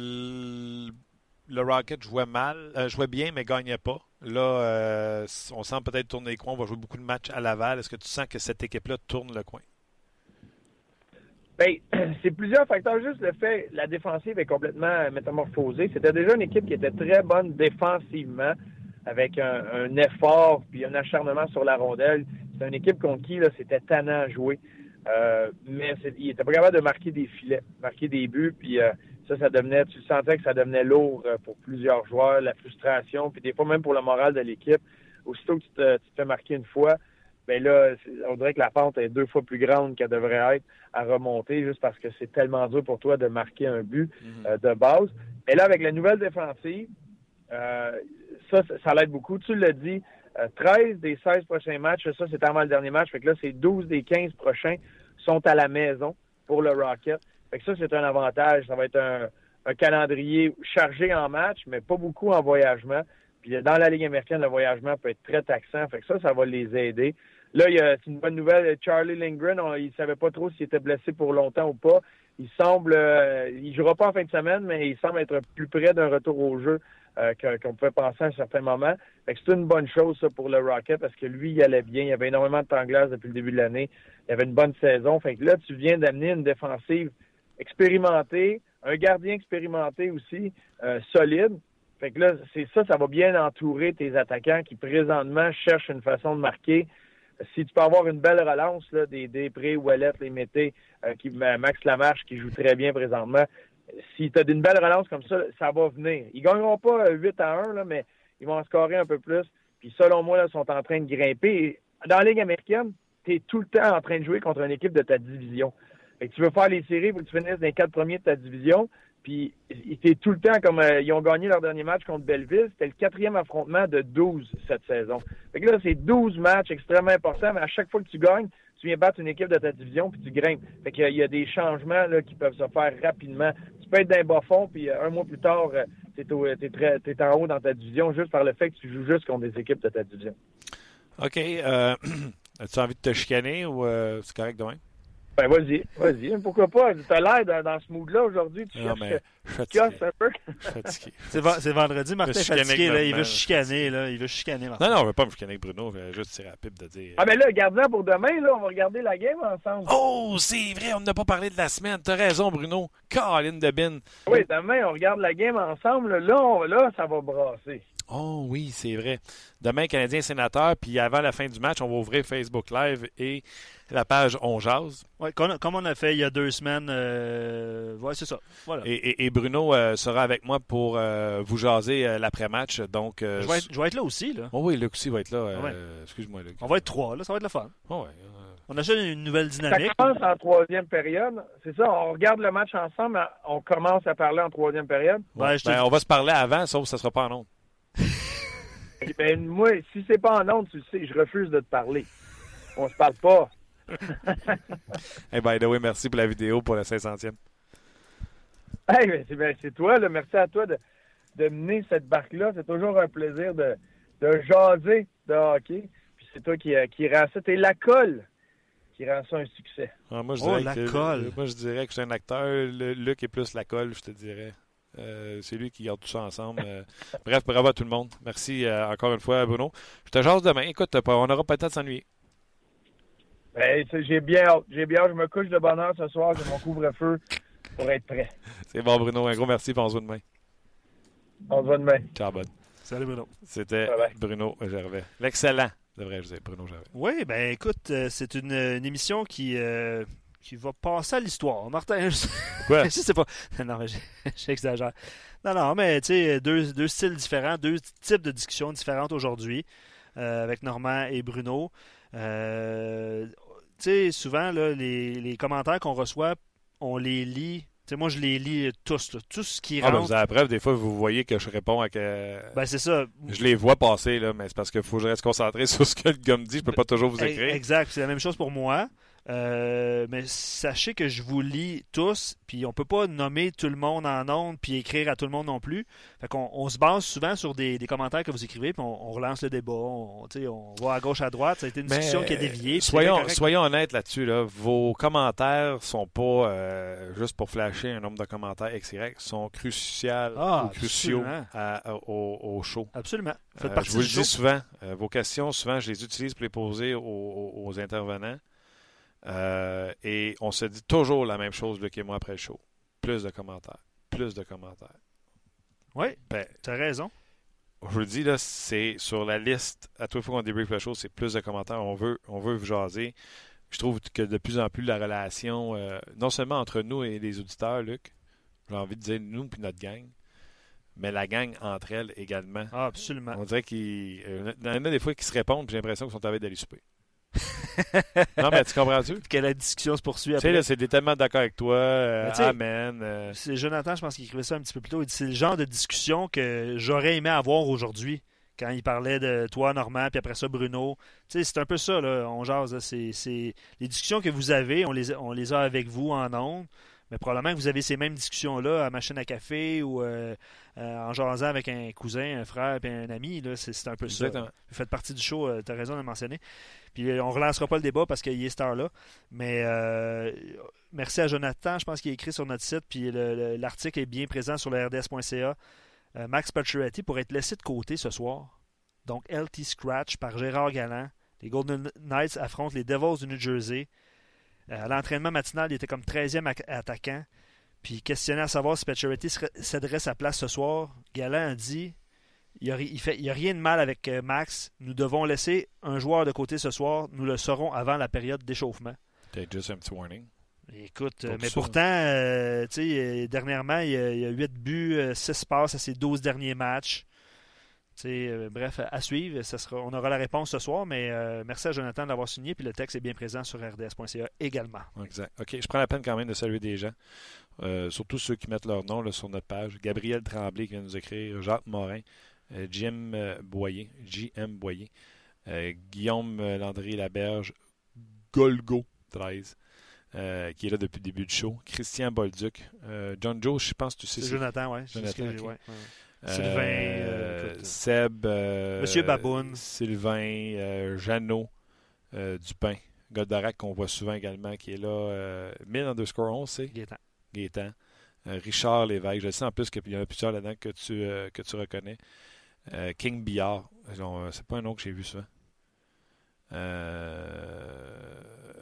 le Rocket jouait mal, euh, jouait bien, mais gagnait pas. Là, on sent peut-être tourner les coins. On va jouer beaucoup de matchs à Laval. Est-ce que tu sens que cette équipe-là tourne le coin? Bien, c'est plusieurs facteurs. Juste le fait, la défensive est complètement métamorphosée. C'était déjà une équipe qui était très bonne défensivement, avec un, effort puis un acharnement sur la rondelle. C'est une équipe contre qui c'était tannant à jouer. Euh, mais il était pas capable de marquer des filets, marquer des buts, puis euh, ça, ça devenait, tu sentais que ça devenait lourd euh, pour plusieurs joueurs, la frustration, puis des fois même pour le moral de l'équipe. Aussitôt que tu te, tu te fais marquer une fois, ben là, on dirait que la pente est deux fois plus grande qu'elle devrait être à remonter, juste parce que c'est tellement dur pour toi de marquer un but mm-hmm. euh, de base. Et là, avec la nouvelle défensive, euh, ça, ça l'aide beaucoup. Tu l'as dit, euh, 13 des 16 prochains matchs, ça c'était avant le dernier match, fait que là, c'est 12 des 15 prochains sont à la maison pour le Rocket. Fait que ça, c'est un avantage. Ça va être un, un, calendrier chargé en match, mais pas beaucoup en voyagement. Puis dans la Ligue américaine, le voyagement peut être très taxant. Fait que ça, ça va les aider. Là, il y a une bonne nouvelle. Charlie Lindgren, il savait pas trop s'il était blessé pour longtemps ou pas. Il semble, euh, il jouera pas en fin de semaine, mais il semble être plus près d'un retour au jeu euh, qu'on pouvait penser à un certain moment. C'est une bonne chose ça, pour le Rocket parce que lui, il allait bien. Il avait énormément de temps depuis le début de l'année. Il avait une bonne saison. Fait que là, tu viens d'amener une défensive expérimentée, un gardien expérimenté aussi, euh, solide. Fait que là, c'est ça, ça va bien entourer tes attaquants qui présentement cherchent une façon de marquer. Si tu peux avoir une belle relance, des Després, Ouellet, les Mété, euh, Max Lamarche qui joue très bien présentement, si tu as une belle relance comme ça, ça va venir. Ils gagneront pas 8 à 1, là, mais ils vont en scorer un peu plus. Puis selon moi, là, ils sont en train de grimper. Dans la Ligue américaine, tu es tout le temps en train de jouer contre une équipe de ta division. Fait que tu veux faire les séries, faut que tu finisses dans les quatre premiers de ta division. Puis, était tout le temps comme euh, ils ont gagné leur dernier match contre Belleville. C'était le quatrième affrontement de 12 cette saison. Fait que là, c'est 12 matchs extrêmement importants, mais à chaque fois que tu gagnes, tu viens battre une équipe de ta division, puis tu grimpes. Fait qu'il y, y, a des changements là, qui peuvent se faire rapidement. Tu peux être d'un bas fond, puis euh, un mois plus tard, euh, tu es, es, en haut dans ta division juste par le fait que tu joues juste contre des équipes de ta division. OK. Euh, As-tu envie de te chicaner ou c'est correct demain? Ben, vas-y, vas-y. Pourquoi pas? Tu as l'air dans, dans, ce mood-là aujourd'hui. Tu non, mais je un peu. fatigué. c'est vendredi, Martin est fatigué. Là, il veut chicaner. Là, il veut chicaner, Martin. Non, non, on ne veut pas me chicaner, Bruno. Je vais juste tirer la pipe de dire... Ah, mais là, garde-la pour demain. Là, on va regarder la game ensemble. Oh, c'est vrai. On n'a pas parlé de la semaine. T'as raison, Bruno. Caroline de Bin. Oui, demain, on regarde la game ensemble. Là, on, là ça va brasser. Oh oui, c'est vrai. Demain, Canadien sénateur, puis avant la fin du match, on va ouvrir Facebook Live et la page On Jase. Oui, comme, on a fait il y a deux semaines. Euh, ouais, c'est ça. Voilà. Et, et, et Bruno euh, sera avec moi pour euh, vous jaser euh, l'après-match. Donc, je vais, être, je, vais être, là aussi. Là. Oh oui, Luc aussi va être là. Ouais. Excuse-moi, Luc. On va être trois, là. Ça va être le fun. Oh, ouais. On a déjà une nouvelle dynamique. Ça commence en troisième période. C'est ça, on regarde le match ensemble, on commence à parler en troisième période. Ouais, ben, on va se parler avant, sauf que ça ne sera pas en ondes. Ben, moi, si c'est pas en ondes, tu le sais, je refuse de te parler. On se parle pas. hey, by the way, merci pour la vidéo pour la 500e. Hey, ben, c'est, ben, c'est toi, là. Merci à toi de, de mener cette barque-là. C'est toujours un plaisir de, de jaser de hockey. Puis c'est toi qui, euh, qui rend ça. T'es la colle qui rend ça un succès. Ah, moi, je Oh, dirais la que, colle. Moi, je dirais que je suis un acteur. Le- Luc est plus la colle, je te dirais. Euh, c'est lui qui garde tout ça ensemble. Euh, bref, bravo à tout le monde. Merci euh, encore une fois, Bruno. Je te jase demain. Écoute, on n'aura pas le temps de s'ennuyer. Ben, j'ai bien hâte. J'ai bien hâte. Je me couche de bonne heure ce soir. J'ai mon couvre-feu pour être prêt. C'est bon, Bruno. Un gros merci. puis On se voit demain. On se voit demain. Ciao, bud. Salut, Bruno. C'était. Bruno Gervais. L'excellent, devrais-je dire, Bruno Gervais. Oui, ben écoute, euh, c'est une, une émission qui, euh, qui va passer à l'histoire. Martin, je, Quoi? je sais pas. Non, mais j'exagère. Non, non, mais tu sais, deux, deux styles différents, deux types de discussions différentes aujourd'hui euh, avec Normand et Bruno. Euh, tu sais, souvent, là, les, les commentaires qu'on reçoit, on les lit. Tu sais, moi, je les lis tous. là. Tout ce qui Ah, ben, rentre. vous avez la preuve, des fois, vous voyez que je réponds à que. Ben, c'est ça. Je les vois passer, là, mais c'est parce qu'il faut que je reste concentré sur ce que le gars me dit. Je peux pas toujours vous écrire. Exact, c'est la même chose pour moi. Euh, mais sachez que je vous lis tous, puis on peut pas nommer tout le monde en ondes, puis écrire à tout le monde non plus. Fait qu'on on se base souvent sur des, des commentaires que vous écrivez, puis on, on relance le débat, on, on va à gauche, à droite. Ça a été une Mais, discussion qui a dévié. Soyons, soyons honnêtes là-dessus. Là. Vos commentaires sont pas euh, juste pour flasher un nombre de commentaires XY, sont cruciaux, Ah, ou cruciaux à- au, au show. Absolument. Faites Euh, partie je vous le dis souvent, vos questions, souvent, je les utilise pour les poser aux, aux- aux intervenants. Euh, et on se dit toujours la même chose, Luc et moi, après le show. Plus de commentaires. Plus de commentaires. Oui, Ben, tu as raison. je vous le dis, là, c'est sur la liste. À toute fois qu'on débrief le show, c'est plus de commentaires. On veut, on veut vous jaser. Je trouve que de plus en plus, la relation, euh, non seulement entre nous et les auditeurs, Luc, j'ai envie de dire nous puis notre gang, mais la gang entre elles également. Ah, absolument. On dirait qu'il euh, y en a des fois qui se répondent, j'ai l'impression qu'ils sont train d'aller souper. Non, mais tu comprends-tu? Que la discussion se poursuit Tu sais, après. là, c'est tellement d'accord avec toi. euh, amen. euh, C'est Jonathan, je pense qu'il écrivait ça un petit peu plus tôt. Il dit c'est le genre de discussion que j'aurais aimé avoir aujourd'hui. Quand il parlait de toi, Normand, puis après ça, Bruno. Tu sais, c'est un peu ça, là. On jase. C'est, Les discussions que vous avez, on les, a- on les a avec vous en ondes. Mais probablement que vous avez ces mêmes discussions-là à machine à café ou euh, euh, en jasant avec un cousin, un frère puis un ami. Là, c'est, un peu ça. Exactement. Vous faites partie du show, tu as raison de le mentionner. Puis euh, on relancera pas le débat parce qu'il est cette heure-là. Mais euh, merci à Jonathan, je pense qu'il est écrit sur notre site. Puis le- le- l'article est bien présent sur le rds.ca. Euh, Max Pacioretty pour être laissé de côté ce soir. Donc LT Scratch par Gérard Galland. Les Golden Knights affrontent les Devils du New Jersey. Euh, à l'entraînement matinal, il était comme 13e ac- attaquant. Puis questionné à savoir si Pacioretty céderait sa place ce soir, Galland a dit il n'y a, il rien de mal avec euh, Max. Nous devons laisser un joueur de côté ce soir. Nous le saurons avant la période d'échauffement. Petit warning. Écoute, euh, mais pourtant, euh, dernièrement, il y, a, a 8 buts, 6 passes à ses 12 derniers matchs. Euh, bref, à suivre. Ça sera, on aura la réponse ce soir, mais euh, merci à Jonathan de l'avoir signé. Puis le texte est bien présent sur rds.ca également. Exact. OK, je prends la peine quand même de saluer des gens, euh, surtout ceux qui mettent leur nom là, sur notre page. Gabriel Tremblay qui vient nous écrire, Jacques Morin, Jim Boyer, JM Boyer, Guillaume euh, Landry-Laberge, Golgo 13, euh, qui est là depuis le début du show, Christian Bolduc, euh, John Joe, je pense que tu sais C'est Jonathan, c'est Jonathan, ouais, ouais. Sylvain, Euh, euh, Seb, euh, Monsieur Baboune. Sylvain, Jeannot, Dupin, Godarac qu'on voit souvent également, qui est là, euh, 1000 underscore 11, c'est? Gaétan. Gaétan. Richard Lévesque, je sais en plus qu'il y en a plusieurs là-dedans que tu, euh, que tu reconnais. Euh, King Billard, c'est pas un nom que j'ai vu ça. Euh,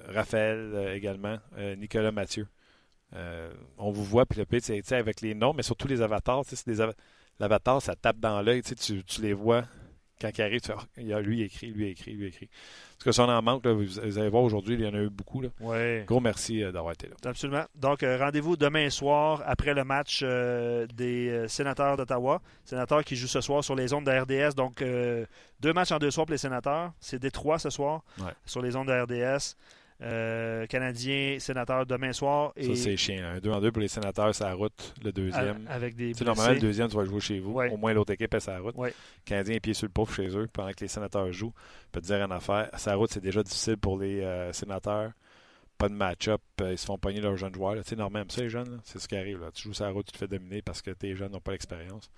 Raphaël également, Nicolas Mathieu. On vous voit, puis le pire, avec les noms, mais surtout les avatars. c'est des ava- L'avatar, ça tape dans l'œil, tu, sais, tu, tu les vois quand ils arrivent. Tu fais, il a lui écrit, lui écrit, lui écrit. Parce que si on en manque, là, vous, vous allez voir aujourd'hui, il y en a eu beaucoup. Là. Ouais. Gros merci euh, d'avoir été là. Absolument. Donc, euh, rendez-vous demain soir après le match euh, des sénateurs d'Ottawa. Sénateurs qui jouent ce soir sur les ondes de RDS. Donc, deux matchs en deux soirs pour les sénateurs. C'est Détroit ce soir Ouais. sur les ondes de RDS. Euh, Canadiens, sénateurs demain soir. Et ça, c'est chiant. Un 2 en 2 pour les sénateurs, c'est la route. Le deuxième. Avec des Normalement, le deuxième, tu vas jouer chez vous. Au moins, l'autre équipe est la route. Ouais. Canadiens, pied sur le pauvre chez eux, pendant que les sénateurs jouent. Je peux te dire une affaire. Sa route, c'est déjà difficile pour les euh, sénateurs. Pas de match-up. Euh, ils se font pogner leurs jeunes joueurs. Tu sais, normalement, ça, les jeunes, c'est ce qui arrive. Là. Tu joues la route, tu te fais dominer parce que tes jeunes n'ont pas l'expérience.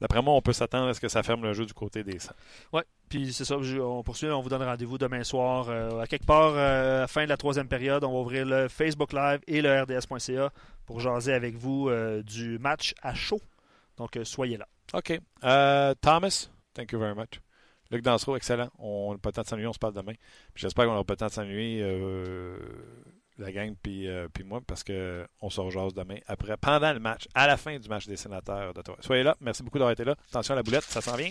D'après moi, on peut s'attendre à ce que ça ferme le jeu du côté des Saints. Oui, puis c'est ça. On poursuit. On vous donne rendez-vous demain soir. Euh, à quelque part, euh, fin de la troisième période, on va ouvrir le Facebook Live et le RDS.ca pour jaser avec vous euh, du match à chaud. Donc, soyez là. OK. Thomas, thank you very much. Luc Dansereau, excellent. On n'a pas le temps de s'ennuyer, on se parle demain. J'espère qu'on n'aura pas le temps de s'ennuyer la gang puis, euh, moi parce qu'on se rejase demain après, pendant le match, à la fin du match des sénateurs d'Ottawa. Soyez là. Merci beaucoup d'avoir été là. Attention à la boulette, ça s'en vient.